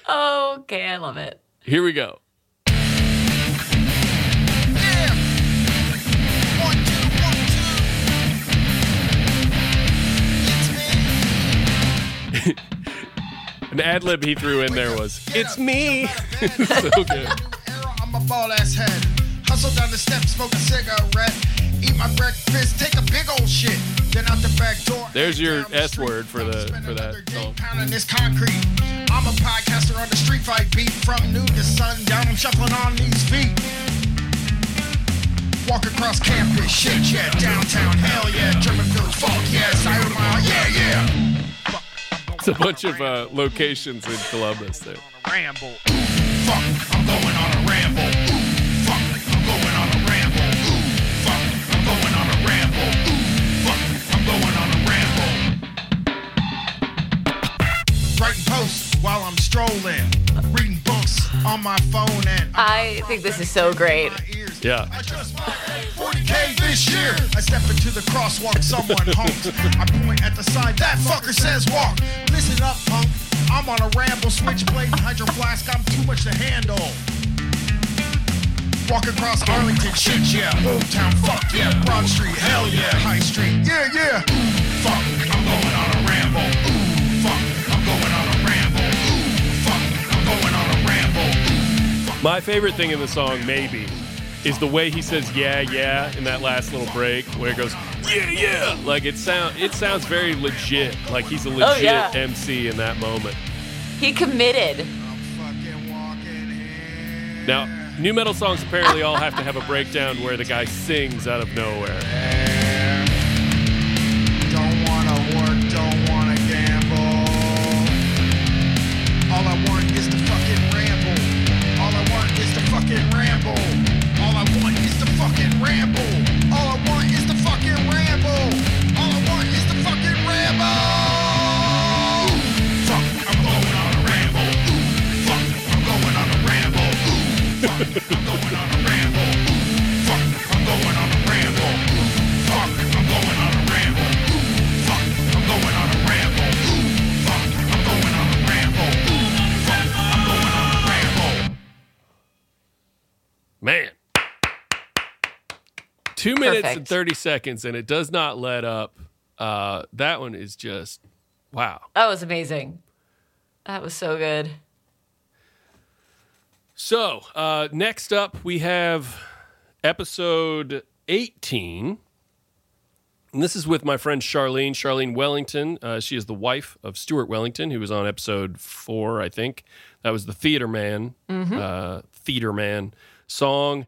Okay, I love it. Here we go. <laughs> An ad lib he threw in there was "It's me." <laughs> so good. I'm a ball ass head. Hustle down the steps, smoke a cigarette. Eat my breakfast, take a big old shit. Then out the back door. There's your S word for the- for that song. Pounding this concrete. I'm a podcaster on the street fight beat. From noon to sundown, I'm shuffling on these feet. Walk across campus, shit yeah, downtown, hell yeah, German village, fuck yeah, Siren Mile, yeah, yeah. It's a bunch of uh, locations in Columbus there. ramble. Fuck, I'm going on a ramble. Ooh, fuck, I'm going on a ramble. Ooh, fuck, I'm going on a ramble. Ooh, fuck, I'm going on a ramble. Writing posts while I'm strolling, on my phone and I think this is so great. Yeah. I just bought 40k this year. I step into the crosswalk, someone honks. I point at the sign, that fucker says walk. Listen up, punk. I'm on a ramble, switchblade, hydro flask. I'm too much to handle. Walk across Arlington, shit yeah. Old Town, fuck yeah. Broad Street, hell yeah. High Street, yeah, yeah. Fuck, I'm going My favorite thing in the song, maybe, is the way he says "yeah, yeah" in that last little break, where it goes "yeah, yeah." Like it sound, it sounds very legit. Like he's a oh, legit Oh, yeah. MC in that moment. He committed. I'm fucking walking here. Now, nu metal songs apparently all have to have a breakdown where the guy sings out of nowhere. All I want is to fucking ramble. All I want is to fucking ramble. Fuck, I'm going on a ramble. Ooh, fuck, I'm going on a ramble. Ooh, fuck, I'm going on. Two minutes and 30 seconds, and it does not let up. Uh, that one is just wow. That was amazing. That was so good. So, uh, next up, we have episode 18. And this is with my friend Charlene, Charlene Wellington. Uh, she is the wife of Stuart Wellington, who was on episode four, I think. That was the Theater Man, uh, Theater Man song.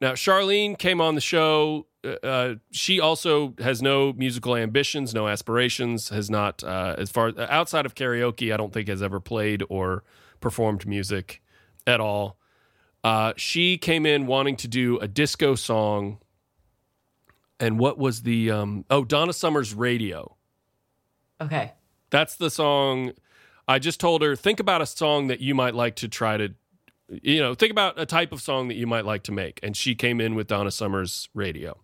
Now, Charlene came on the show. Uh, uh, she also has no musical ambitions, no aspirations. Has not, uh, as far outside of karaoke, I don't think has ever played or performed music at all. Uh, she came in wanting to do a disco song. And what was the um, oh Donna Summer's Radio? Okay. That's the song. I just told her think about a song that you might like to try to, you know, think about a type of song that you might like to make. And she came in with Donna Summer's Radio,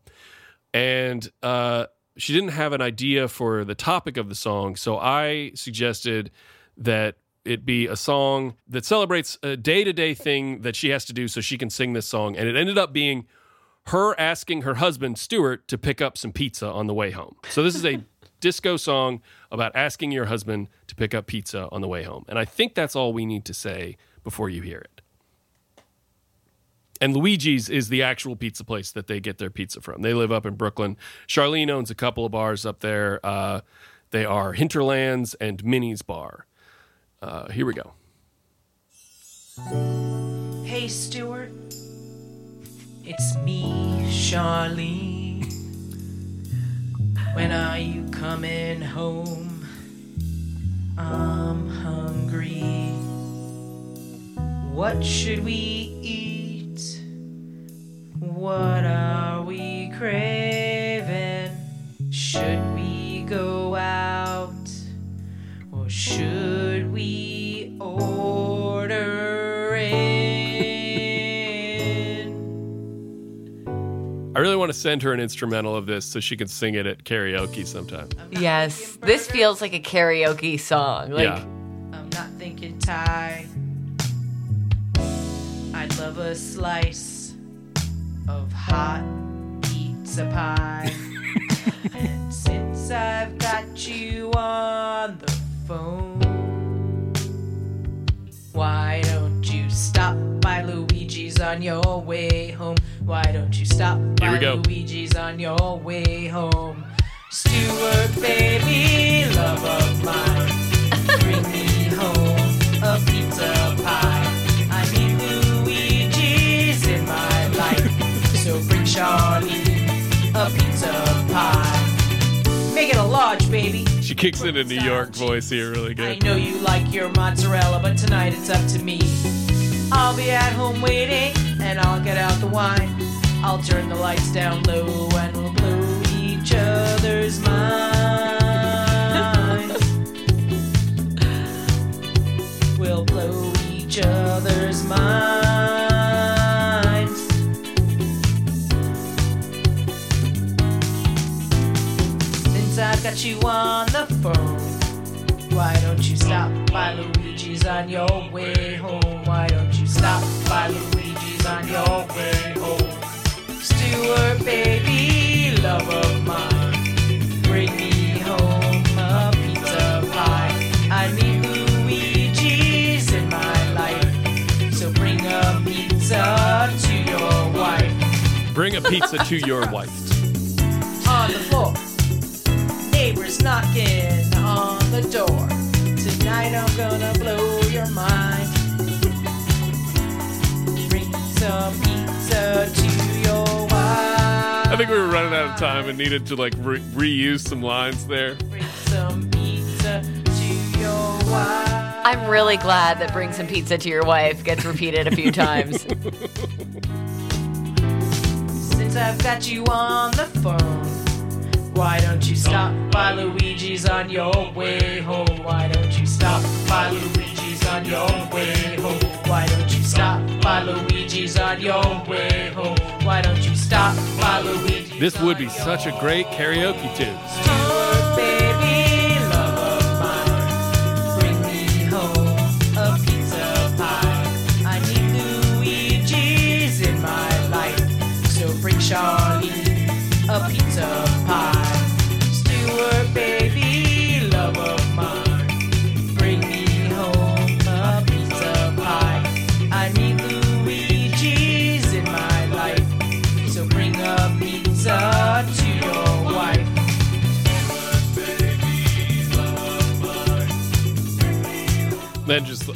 and uh, she didn't have an idea for the topic of the song, so I suggested that it be a song that celebrates a day to day thing that she has to do so she can sing this song. And it ended up being her asking her husband, Stuart, to pick up some pizza on the way home. So this is a <laughs> disco song about asking your husband to pick up pizza on the way home. And I think that's all we need to say before you hear it. And Luigi's is the actual pizza place that they get their pizza from. They live up in Brooklyn. Charlene owns a couple of bars up there. Uh, they are Hinterlands and Minnie's Bar. Uh, here we go. Hey, Stuart. It's me, Charlene. When are you coming home? I'm hungry. What should we eat? What are we craving? Should we go out? Or should we order in? I really want to send her an instrumental of this so she can sing it at karaoke sometime. Yes, this feels like a karaoke song. Like, yeah. I'm not thinking Thai. I'd love a slice of hot pizza pie. and since I've got you on the phone, why don't you stop by Luigi's on your way home? Why don't you stop Here we by go. Luigi's on your way home? Stuart, baby, love of mine. Bring me home a pizza pie. So bring Charlie a pizza pie. Make it a large, baby. She kicks in a New York voice here really good. I know you like your mozzarella, but tonight it's up to me. I'll be at home waiting, and I'll get out the wine. I'll turn the lights down low, and we'll blow each other's minds. <laughs> we'll blow each other's minds. Got you on the phone, why don't you stop by Luigi's on your way home? Why don't you stop by Luigi's on your way home? Stuart, baby, love of mine, bring me home a pizza pie. I need Luigi's in my life, so bring a pizza to your wife. Bring a pizza to your wife. on the floor. Neighbors knocking on the door. Tonight I'm gonna blow your mind. Bring some pizza to your wife. I think we were running out of time and needed to like re- reuse some lines there. Bring some pizza to your wife. I'm really glad that Bring Some Pizza to Your Wife gets repeated a few <laughs> times. Since I've got you on the phone, why don't you stop by Luigi's on your way home? Why don't you stop by Luigi's on your way home? Why don't you stop by Luigi's on your way home? Why don't you stop by Luigi's? This would be such a great karaoke tune.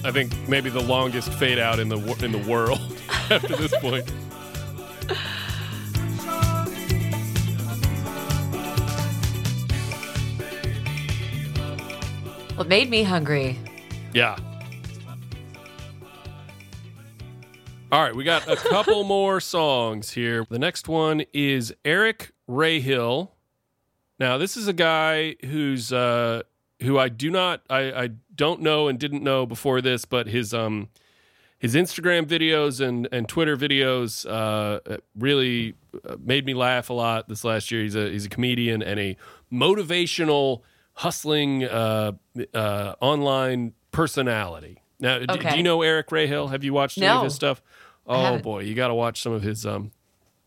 I think maybe the longest fade out in the in the world <laughs> after this point. Well, it made me hungry. Yeah. All right, we got a couple <laughs> more songs here. The next one is Eric Rahill. Now, this is a guy who's uh who I do not I I don't know and didn't know before this, but his um his Instagram videos and and Twitter videos uh really uh, made me laugh a lot this last year. He's a he's a comedian and a motivational hustling uh uh online personality. Now, d- do Okay. you know Eric Rahill? Have you watched any of his stuff? Oh boy, you got to watch some of his um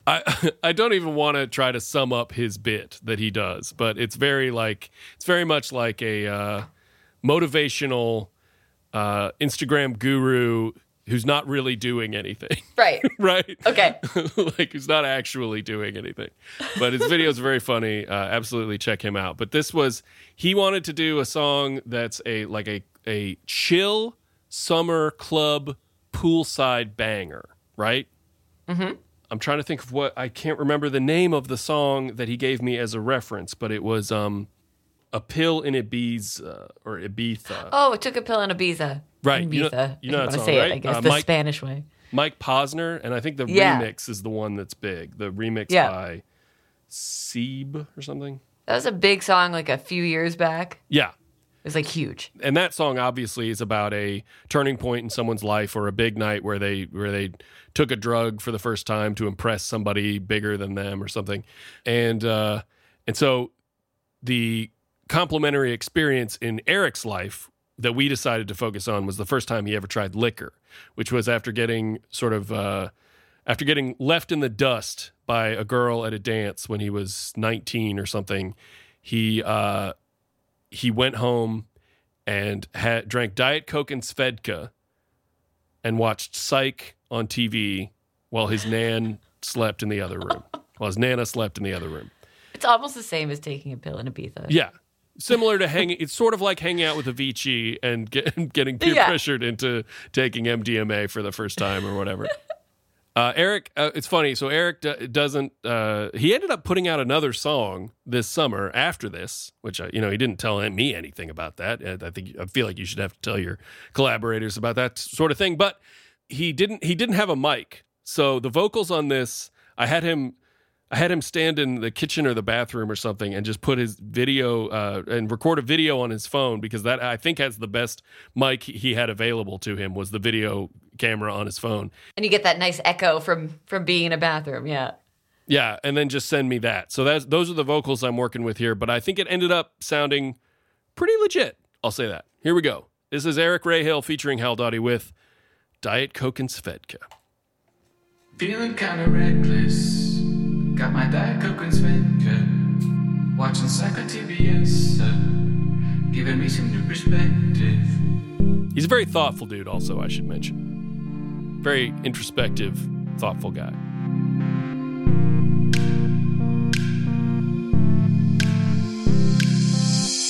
I <laughs> I don't even want to try to sum up his bit that he does, but it's very like it's very much like a uh, motivational uh, Instagram guru who's not really doing anything, <laughs> Right. right? Okay. <laughs> like who's not actually doing anything. But his videos are very funny. Uh, absolutely check him out. But this was he wanted to do a song that's a like a a chill summer club poolside banger, right? Mm-hmm. I'm trying to think of what I can't remember the name of the song that he gave me as a reference, but it was um a pill in Ibiza or Ibiza. Oh, it took a pill in Ibiza. Right, you know- Ibiza. you know that song, say right? it, I guess Uh, the Mike- Spanish way. Mike Posner, and I think the Yeah. remix is the one that's big. The remix Yeah. by Seeb or something. That was a big song like a few years back. Yeah. It was like huge. and that song obviously is about a turning point in someone's life or a big night where they where they took a drug for the first time to impress somebody bigger than them or something and uh and so the complementary experience in Eric's life that we decided to focus on was the first time he ever tried liquor which was after getting sort of uh after getting left in the dust by a girl at a dance when he was 19 or something he uh he went home and had drank Diet Coke and Svedka and watched Psych on TV while his nan slept in the other room. While his nana slept in the other room. It's almost the same as taking a pill in Ibiza. Yeah. Similar to hanging, it's sort of like hanging out with Avicii and get, <laughs> getting peer Yeah. pressured into taking MDMA for the first time or whatever. <laughs> Uh, Eric, uh, it's funny. So Eric d- doesn't. Uh, he ended up putting out another song this summer after this, which I, you know he didn't tell me anything about that. I think I feel like you should have to tell your collaborators about that sort of thing. But he didn't. He didn't have a mic, so the vocals on this, I had him. I had him stand in the kitchen or the bathroom or something and just put his video uh, and record a video on his phone because that I think has the best mic he had available to him was the video camera on his phone. And you get that nice echo from from being in a bathroom. Yeah. Yeah, and then just send me that. So that's those are the vocals I'm working with here, but I think it ended up sounding pretty legit. I'll say that. Here we go. This is Eric Rahill featuring Howell Dawdy with Diet Coke and Svedka. Feeling kinda reckless. Got my Diet Coke and. Watching Psycho TBS. Uh, giving me some new perspective. He's a very thoughtful dude, also, I should mention. Very introspective, thoughtful guy.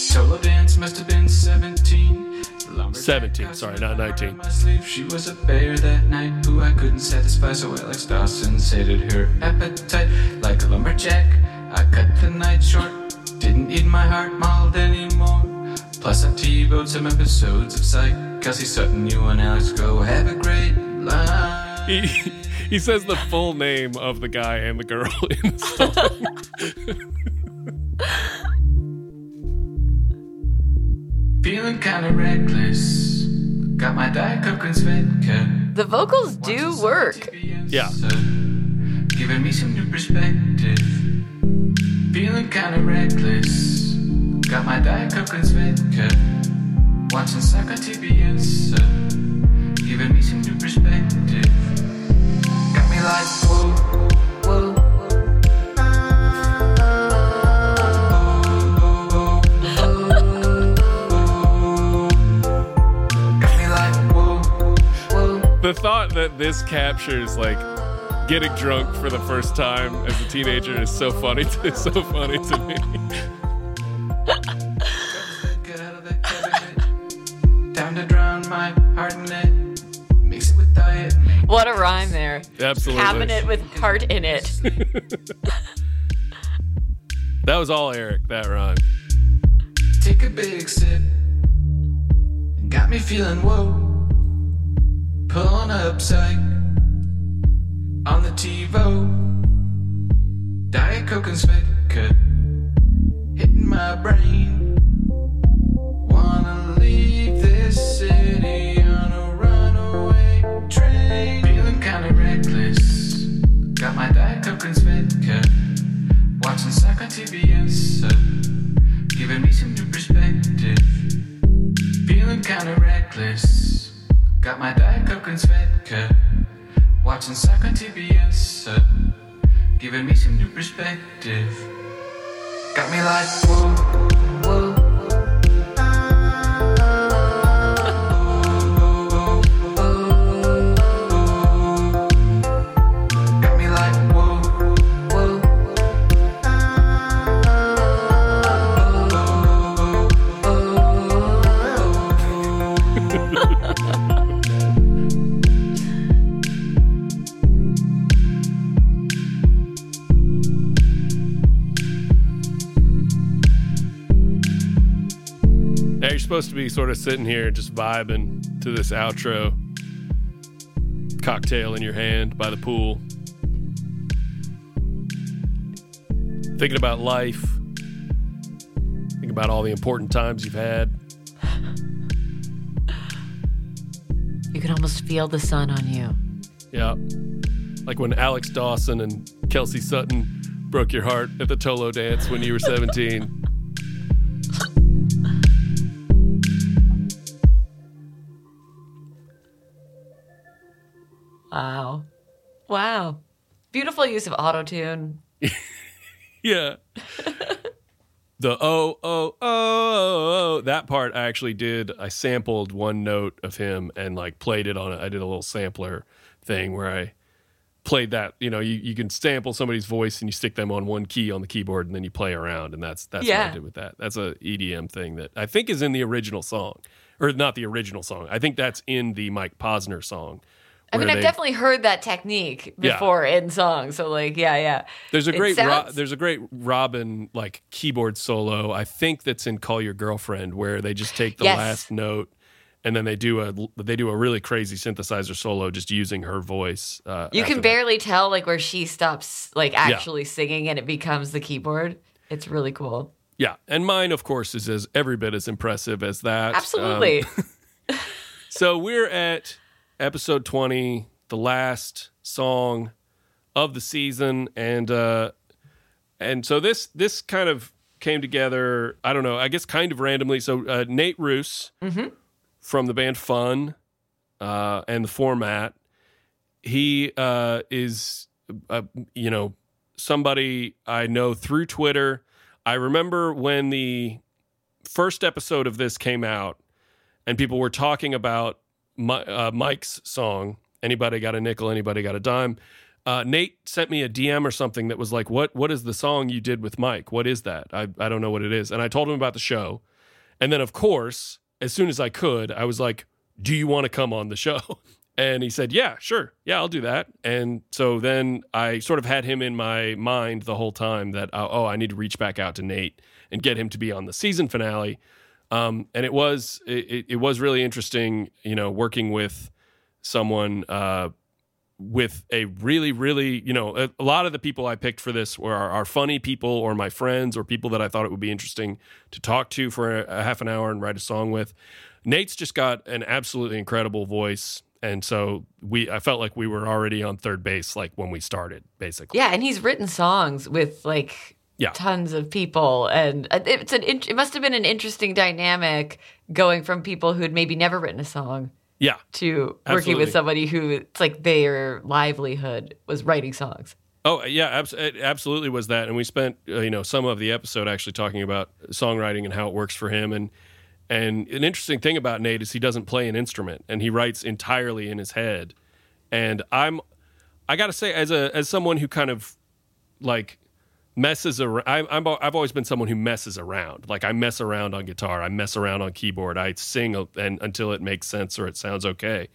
Solo dance must have been 17. The lumberjack 17, sorry, not 19. on My. She was a bear that night who I couldn't satisfy, so Alex Dawson sated her appetite like a lumberjack. I cut the night short, didn't need my heart mauled anymore. Plus, I TiVoed some episodes of Psych. Kelsey Sutton, you and Alex go have a great <laughs> life. He, he says the full name of the guy and the girl in the song. <laughs> kinda reckless. Got my Diet Coke and Svedka. The vocals do work. Yeah. Giving me some new perspective. Feeling kinda reckless. Got my Diet Coke and Svedka. Watching Psycho TBS. Giving me some new perspective. Got me like, whoa, whoa. The thought that this captures like getting drunk for the first time as a teenager is so funny to, is <laughs> so funny to me. Get out of the cabinet. Time to drown my heart in it. Mix it with diet. What a rhyme there. Absolutely. Cabinet with heart in it. <laughs> That was all Eric, that rhyme. Take a big sip. Got me feeling whoa. Pulling up psych. On the TiVo. Diet Coke and Svedka. Hitting my brain. Wanna leave this city on a runaway train. Feeling kinda reckless. Got my Diet Coke and Svedka. Watching soccer on TBS. Uh, giving me some new perspective. Feeling kinda reckless. Got my Diet Coke and Svedka. Watching soccer TBS. Uh, giving me some new perspective. Got me like, whoa, supposed to be sort of sitting here just vibing to this outro. Cocktail in your hand by the pool. Thinking about life. Thinking about all the important times you've had. You can almost feel the sun on you. Yeah. Like when Alex Dawson and Kelsey Sutton broke your heart at the Tolo dance when you were <laughs> 17. Wow. Wow. Beautiful use of auto tune. <laughs> yeah. The oh, oh, oh, oh, oh, that part I actually did. I sampled one note of him and like played it on, I did a little sampler thing where I played that. You know, you, you can sample somebody's voice and you stick them on one key on the keyboard and then you play around. And that's, that's what I did with that. That's a EDM thing that I think is in the original song. Or not the original song. I think that's in the Mike Posner song. I mean, I've they- definitely heard that technique Yeah. before in songs. So, like, yeah, yeah. There's a great Ro- there's a great Robyn like keyboard solo. I think that's in Call Your Girlfriend where they just take the Yes. last note and then they do a they do a really crazy synthesizer solo just using her voice. Uh, You can that. barely tell like where she stops like actually singing and it becomes the keyboard. It's really cool. yeah, and mine of course is as every bit as impressive as that. Absolutely. Um, <laughs> so we're at episode 20, the last song of the season and uh and so this this kind of came together, I don't know, I guess kind of randomly. So uh, Nate Ruess from the band Fun uh and the format he uh is uh, you know somebody I know through Twitter. I remember when the first episode of this came out and people were talking about Mi- uh, Mike's song, Anybody Got a Nickel, Anybody Got a Dime. Uh, Nate sent me a DM or something that was like, "What? What is the song you did with Mike? What is that? I I don't know what it is." And I told him about the show, and then of course, as soon as I could, I was like, "Do you want to come on the show?" <laughs> And he said, "Yeah, sure, yeah, I'll do that." And so then I sort of had him in my mind the whole time that uh, oh, I need to reach back out to Nate and get him to be on the season finale. Um, and it was it, it was really interesting, you know, working with someone uh, with a really, really, you know, a, a lot of the people I picked for this were are, funny people or my friends or people that I thought it would be interesting to talk to for a, a half an hour and write a song with. Nate's just got an absolutely incredible voice. And so we, I felt like we were already on third base, like when we started, basically. Yeah, and he's written songs with like Yeah. tons of people, and it's an it must have been an interesting dynamic going from people who had maybe never written a song Yeah. to working with somebody who it's like their livelihood was writing songs. Oh yeah, abs- it absolutely was that, and we spent uh, you know some of the episode actually talking about songwriting and how it works for him, and and an interesting thing about Nate is he doesn't play an instrument and he writes entirely in his head, and I'm I got to say as a as someone who kind of like messes around. I'm, I'm I've always been someone who messes around. Like I mess around on guitar, I mess around on keyboard, I sing and until it makes sense or it sounds okay.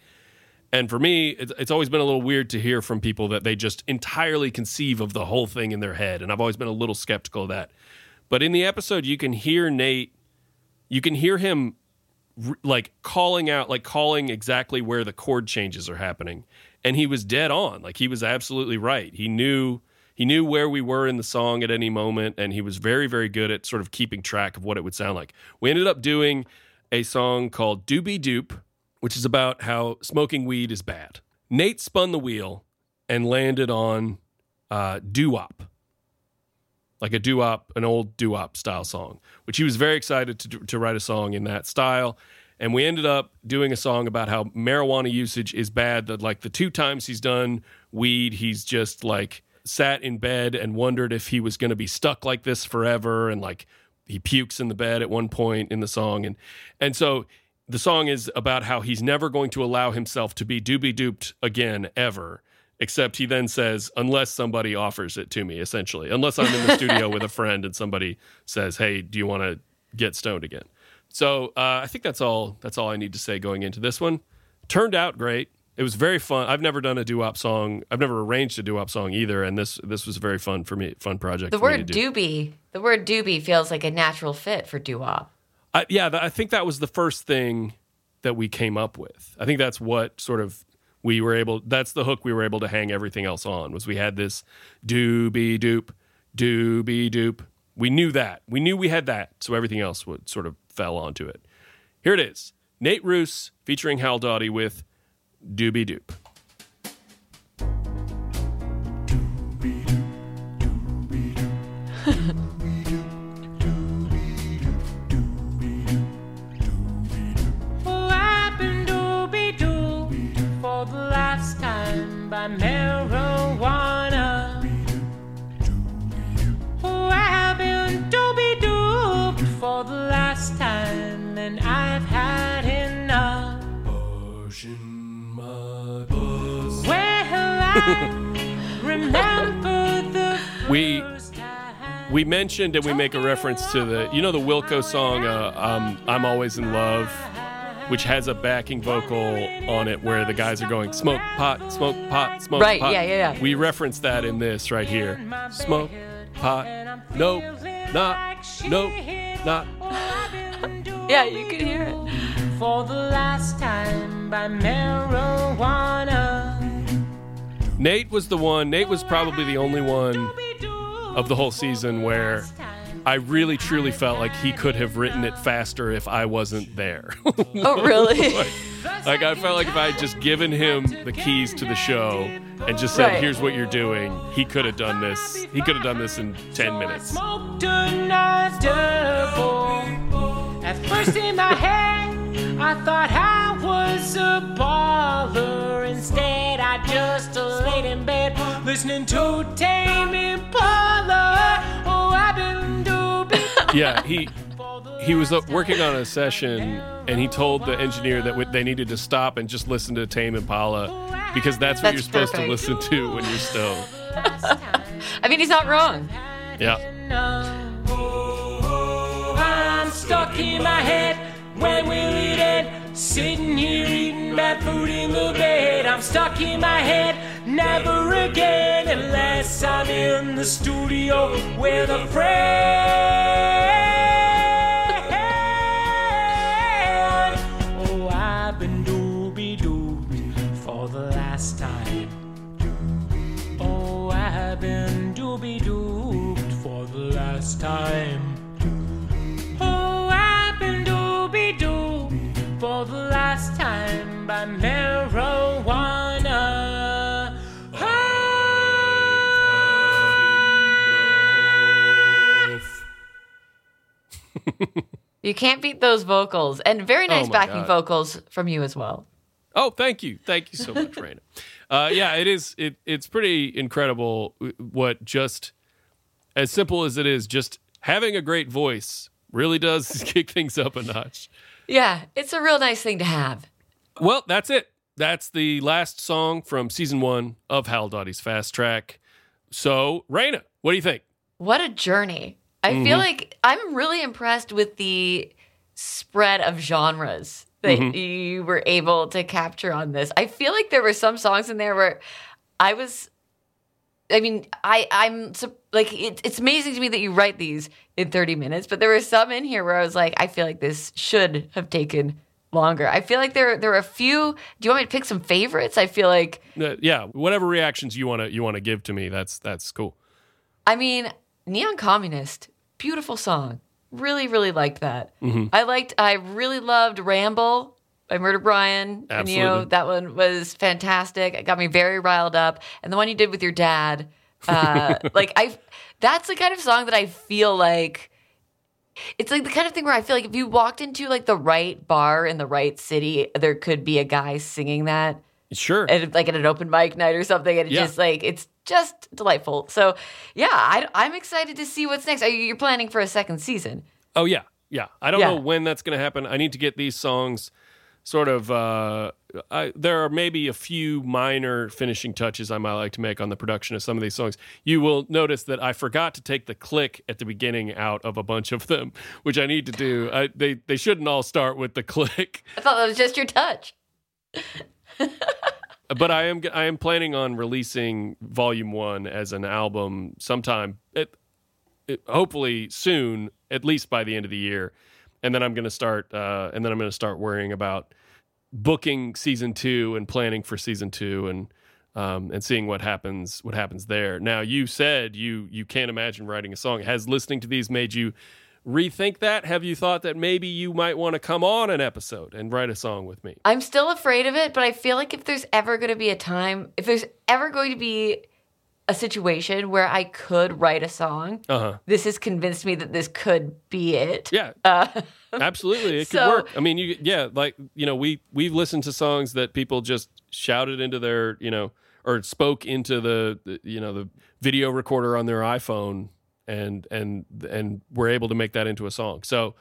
And for me, it's, it's always been a little weird to hear from people that they just entirely conceive of the whole thing in their head. And I've always been a little skeptical of that. But in the episode, you can hear Nate, you can hear him like calling out, like calling exactly where the chord changes are happening. And he was dead on. Like he was absolutely right. He knew. He knew where we were in the song at any moment, and he was very, very good at sort of keeping track of what it would sound like. We ended up doing a song called Doobie Doop, which is about how smoking weed is bad. Nate spun the wheel and landed on uh, doo wop, like a doo wop, an old doo wop style song, which he was very excited to, to write a song in that style. And we ended up doing a song about how marijuana usage is bad. That like the two times he's done weed, he's just like sat in bed and wondered if he was going to be stuck like this forever. And like he pukes in the bed at one point in the song. And, and so the song is about how he's never going to allow himself to be doobie duped again, ever. Except he then says, unless somebody offers it to me, essentially. Unless I'm in the studio with a friend and somebody says, hey, do you want to get stoned again? So uh, I think that's all. That's all I need to say going into this one. Turned out great. It was very fun. I've never done a doo-wop song. I've never arranged a doo-wop song either, and this this was very fun for me. Fun project. The for me word doobie, the word doobie feels like a natural fit for doo wop. I, yeah, th- I think that was the first thing that we came up with. I think that's what sort of we were able. That's the hook we were able to hang everything else on. Was we had this doobie doop, doobie doop. We knew that. We knew we had that, so everything else would sort of fell onto it. Here it is Nate Ruess featuring Howell Dawdy with Doobie Doop. Oh, I've We we mentioned and we make a reference to the you know the Wilco song uh, um, "I'm Always in Love," which has a backing vocal on it where the guys are going smoke pot, smoke pot, smoke Right, pot. yeah, yeah, yeah. We reference that in this right here. Smoke pot, nope, not, nope, not. <laughs> Yeah, you can hear it. for the last time by marijuana. Nate was the one. Nate was probably the only one of the whole season where I really truly felt like he could have written it faster if I wasn't there. <laughs> Oh, really? <laughs> like, like, I felt like if I had just given him the keys to the show and just said, Right. "Here's what you're doing," he could have done this. He could have done this in ten minutes. Smoked. At first in my head, I thought I was a baller. Instead, I just laid in bed listening to Tame Impala. Oh, I've been doobie. Yeah, he he was uh, working on a session and he told the engineer that they needed to stop and just listen to Tame Impala because that's what That's you're supposed to listen to when you're stoned. <laughs> I mean, he's not wrong. Yeah. I'm stuck Sitting here eating bad food in the bed. I'm stuck in my head. Never again, unless I'm in the studio with a friend. Time by marijuana. You can't beat those vocals. And very nice Oh backing God. vocals from you as well. Oh, thank you, thank you so much, Raina. Uh, yeah, it is. It it's pretty incredible what just as simple as it is, just having a great voice really does <laughs> kick things up a notch. Yeah, it's a real nice thing to have. Well, that's it. That's the last song from season one of Howell Dawdy's Fast Track. So, Raina, what do you think? What a journey. I Mm-hmm. feel like I'm really impressed with the spread of genres that Mm-hmm. you were able to capture on this. I feel like there were some songs in there where I was I mean, I I'm like it, it's amazing to me that you write these in 30 minutes, but there were some in here where I was like I feel like this should have taken longer. I feel like there there are a few Do you want me to pick some favorites? I feel like Uh, yeah, whatever reactions you want to you want to give to me, that's that's cool. I mean, Neon Communist, beautiful song. Really, really liked that. Mm-hmm. I liked, I really loved Ramble by Murder Brian. And, you know, Absolutely. that one was fantastic. It got me very riled up. And the one you did with your dad, uh, <laughs> like, I, that's the kind of song that I feel like. It's like the kind of thing where I feel like if you walked into like the right bar in the right city, there could be a guy singing that Sure. at, like at an open mic night or something, and it's Yeah. just like it's just delightful. So yeah, I, I'm excited to see what's next. Are you you're planning for a second season? Oh yeah, yeah. I don't Yeah. know when that's going to happen. I need to get these songs sort of. Uh, I, there are maybe a few minor finishing touches I might like to make on the production of some of these songs. You will notice that I forgot to take the click at the beginning out of a bunch of them, which I need to do. I, they they shouldn't all start with the click, <laughs> I thought that was just your touch. <laughs> but I am I am planning on releasing Volume One as an album sometime. It, it, hopefully soon, at least by the end of the year, and then I'm going to start. Uh, and then I'm going to start worrying about booking season two and planning for season two and um, and seeing what happens what happens there. Now you said you you can't imagine writing a song. Has listening to these made you rethink that? Have you thought that maybe you might want to come on an episode and write a song with me? I'm still afraid of it, but I feel like if there's ever going to be a time, if there's ever going to be a situation where I could write a song, Uh huh. this has convinced me that this could be it. Yeah, Uh, absolutely. It <laughs> could work. I mean, you yeah, like you know, we we've listened to songs that people just shouted into their you know or spoke into the, the you know the video recorder on their iPhone and and and we're able to make that into a song. So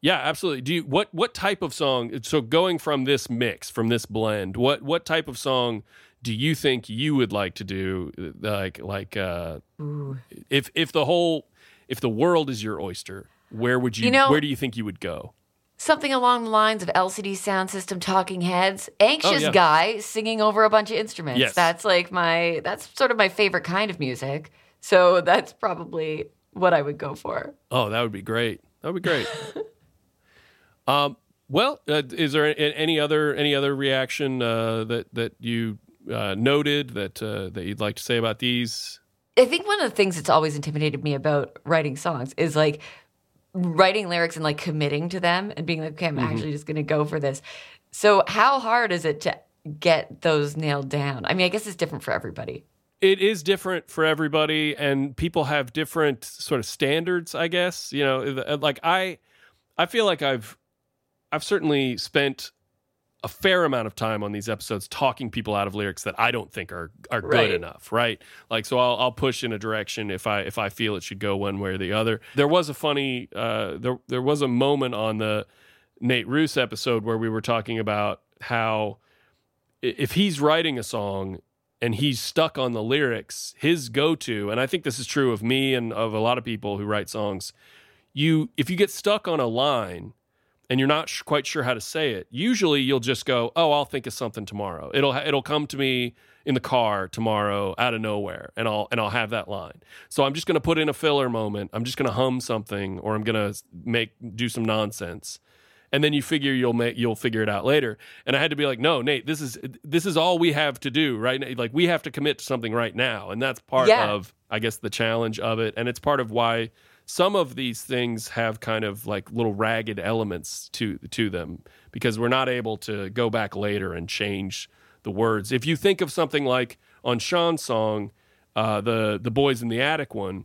yeah, absolutely. Do you what what type of song? So going from this mix, from this blend, what what type of song do you think you would like to do? Like like uh, if if the whole if the world is your oyster, where would you, You know- where do you think you would go? something along the lines of LCD Soundsystem, Talking Heads, anxious Oh, yeah. guy singing over a bunch of instruments. Yes. That's like my that's sort of my favorite kind of music. So that's probably what I would go for. Oh, that would be great. That would be great. <laughs> um, well, uh, is there any other any other reaction uh, that that you uh, noted that uh, that you'd like to say about these? I think one of the things that's always intimidated me about writing songs is like writing lyrics and like committing to them and being like, okay, I'm Mm-hmm. actually just going to go for this. So, how hard is it to get those nailed down? I mean, I guess it's different for everybody. It is different for everybody, and people have different sort of standards. I guess you know, like I, I feel like I've, I've certainly spent a fair amount of time on these episodes talking people out of lyrics that I don't think are are good Right. enough, right? Like so I'll I'll push in a direction if I if I feel it should go one way or the other. There was a funny uh there there was a moment on the Nate Ruess episode where we were talking about how if he's writing a song and he's stuck on the lyrics, his go-to, and I think this is true of me and of a lot of people who write songs, you if you get stuck on a line and you're not sh- quite sure how to say it, usually you'll just go, "Oh, I'll think of something tomorrow. It'll ha- it'll come to me in the car tomorrow out of nowhere, and I'll and I'll have that line." So I'm just going to put in a filler moment. I'm just going to hum something, or I'm going to make do some nonsense, and then you figure you'll make you'll figure it out later. And I had to be like, "No, Nate, this is this is all we have to do right now. Like we have to commit to something right now, and that's part Yeah. of I guess the challenge of it, and it's part of why." Some of these things have kind of like little ragged elements to to them because we're not able to go back later and change the words. If you think of something like on Sean's song, uh, the the boys in the attic one,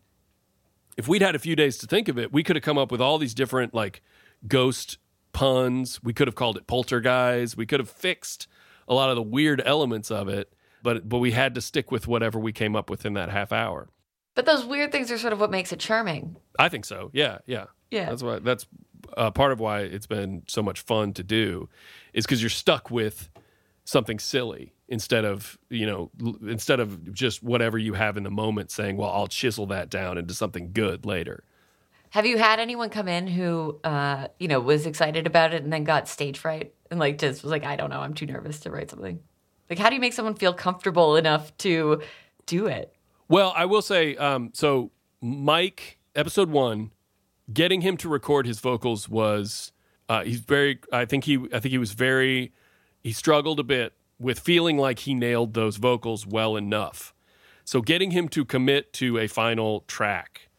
if we'd had a few days to think of it, we could have come up with all these different like ghost puns. We could have called it poltergeist. We could have fixed a lot of the weird elements of it, but but we had to stick with whatever we came up with in that half hour. But those weird things are sort of what makes it charming. I think so. Yeah, yeah, Yeah. That's why. That's uh, part of why it's been so much fun to do, is because you're stuck with something silly instead of you know l- instead of just whatever you have in the moment saying, well, I'll chisel that down into something good later. Have you had anyone come in who, uh, you know, was excited about it and then got stage fright and like just was like, I don't know, I'm too nervous to write something. Like, how do you make someone feel comfortable enough to do it? Well, I will say, um, so Mike, episode one, getting him to record his vocals was uh, he's very. I think he. I think he was very. He struggled a bit with feeling like he nailed those vocals well enough. So getting him to commit to a final track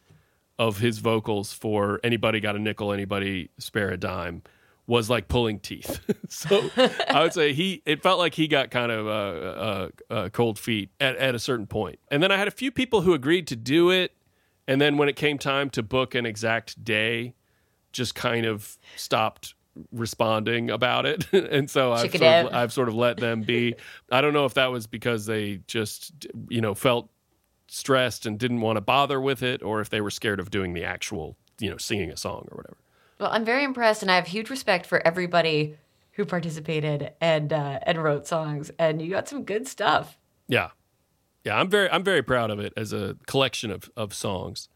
of his vocals for anybody got a nickel, anybody spare a dime was like pulling teeth. <laughs> so I would say he it felt like he got kind of uh, uh, uh, cold feet at, at a certain point. And then I had a few people who agreed to do it, and then when it came time to book an exact day, just kind of stopped responding about it. <laughs> and so I've sort, of. I've sort of let them be. <laughs> I don't know if that was because they just you know felt stressed and didn't want to bother with it, or if they were scared of doing the actual you know singing a song or whatever. Well, I'm very impressed, and I have huge respect for everybody who participated and uh, and wrote songs. And you got some good stuff. Yeah. Yeah, I'm very I'm very proud of it as a collection of of songs,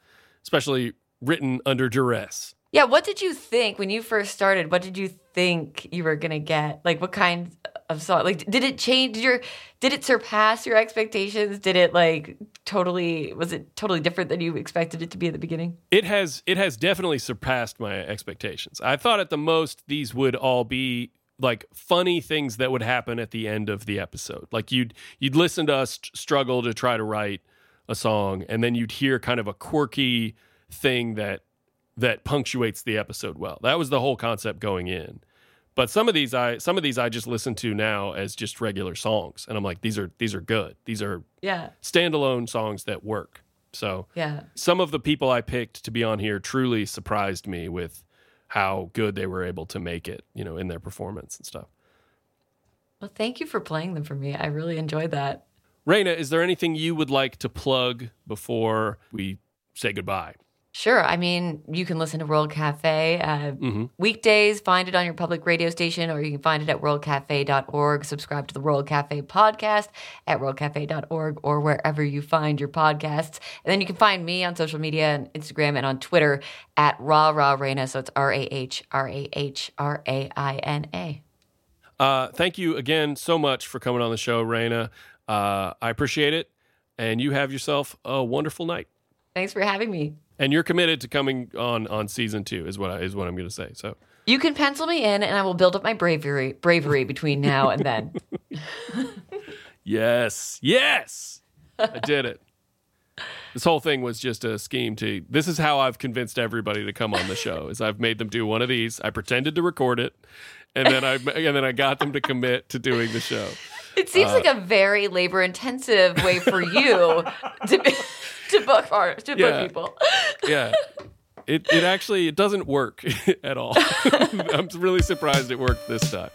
especially written under duress. Yeah, what did you think when you first started? What did you think you were gonna get? Like, what kind of song? Like, did it change your? Did it surpass your expectations? Did it like totally? Was it totally different than you expected it to be at the beginning? It has it has definitely surpassed my expectations. I thought at the most these would all be like funny things that would happen at the end of the episode. Like you'd you'd listen to us struggle to try to write a song and then you'd hear kind of a quirky thing that that punctuates the episode well. That was the whole concept going in. But some of these I some of these I just listen to now as just regular songs and I'm like these are these are good. These are Yeah. standalone songs that work. So Yeah. some of the people I picked to be on here truly surprised me with how good they were able to make it, you know, in their performance and stuff. Well, thank you for playing them for me. I really enjoyed that. Raina, is there anything you would like to plug before we say goodbye? Sure. I mean, you can listen to World Cafe uh, Mhm. weekdays, find it on your public radio station, or you can find it at worldcafe.org. Subscribe to the World Cafe podcast at worldcafe.org or wherever you find your podcasts. And then you can find me on social media and Instagram and on Twitter at Rah Rah Raina. So it's R A H R A H R A I N A. Uh, thank you again so much for coming on the show, Raina. Uh, I appreciate it. And you have yourself a wonderful night. Thanks for having me. And you're committed to coming on on season two, is what I, is what I'm going to say. So You can pencil me in, and I will build up my bravery bravery between now and then. <laughs> yes, yes, I did it. This whole thing was just a scheme to. This is how I've convinced everybody to come on the show. Is I've made them do one of these. I pretended to record it, and then I and then I got them to commit to doing the show. It seems Uh, like a very labor intensive way for you to to book art to book people. yeah. It, it actually it doesn't work <laughs> at all. <laughs> I'm really surprised it worked this time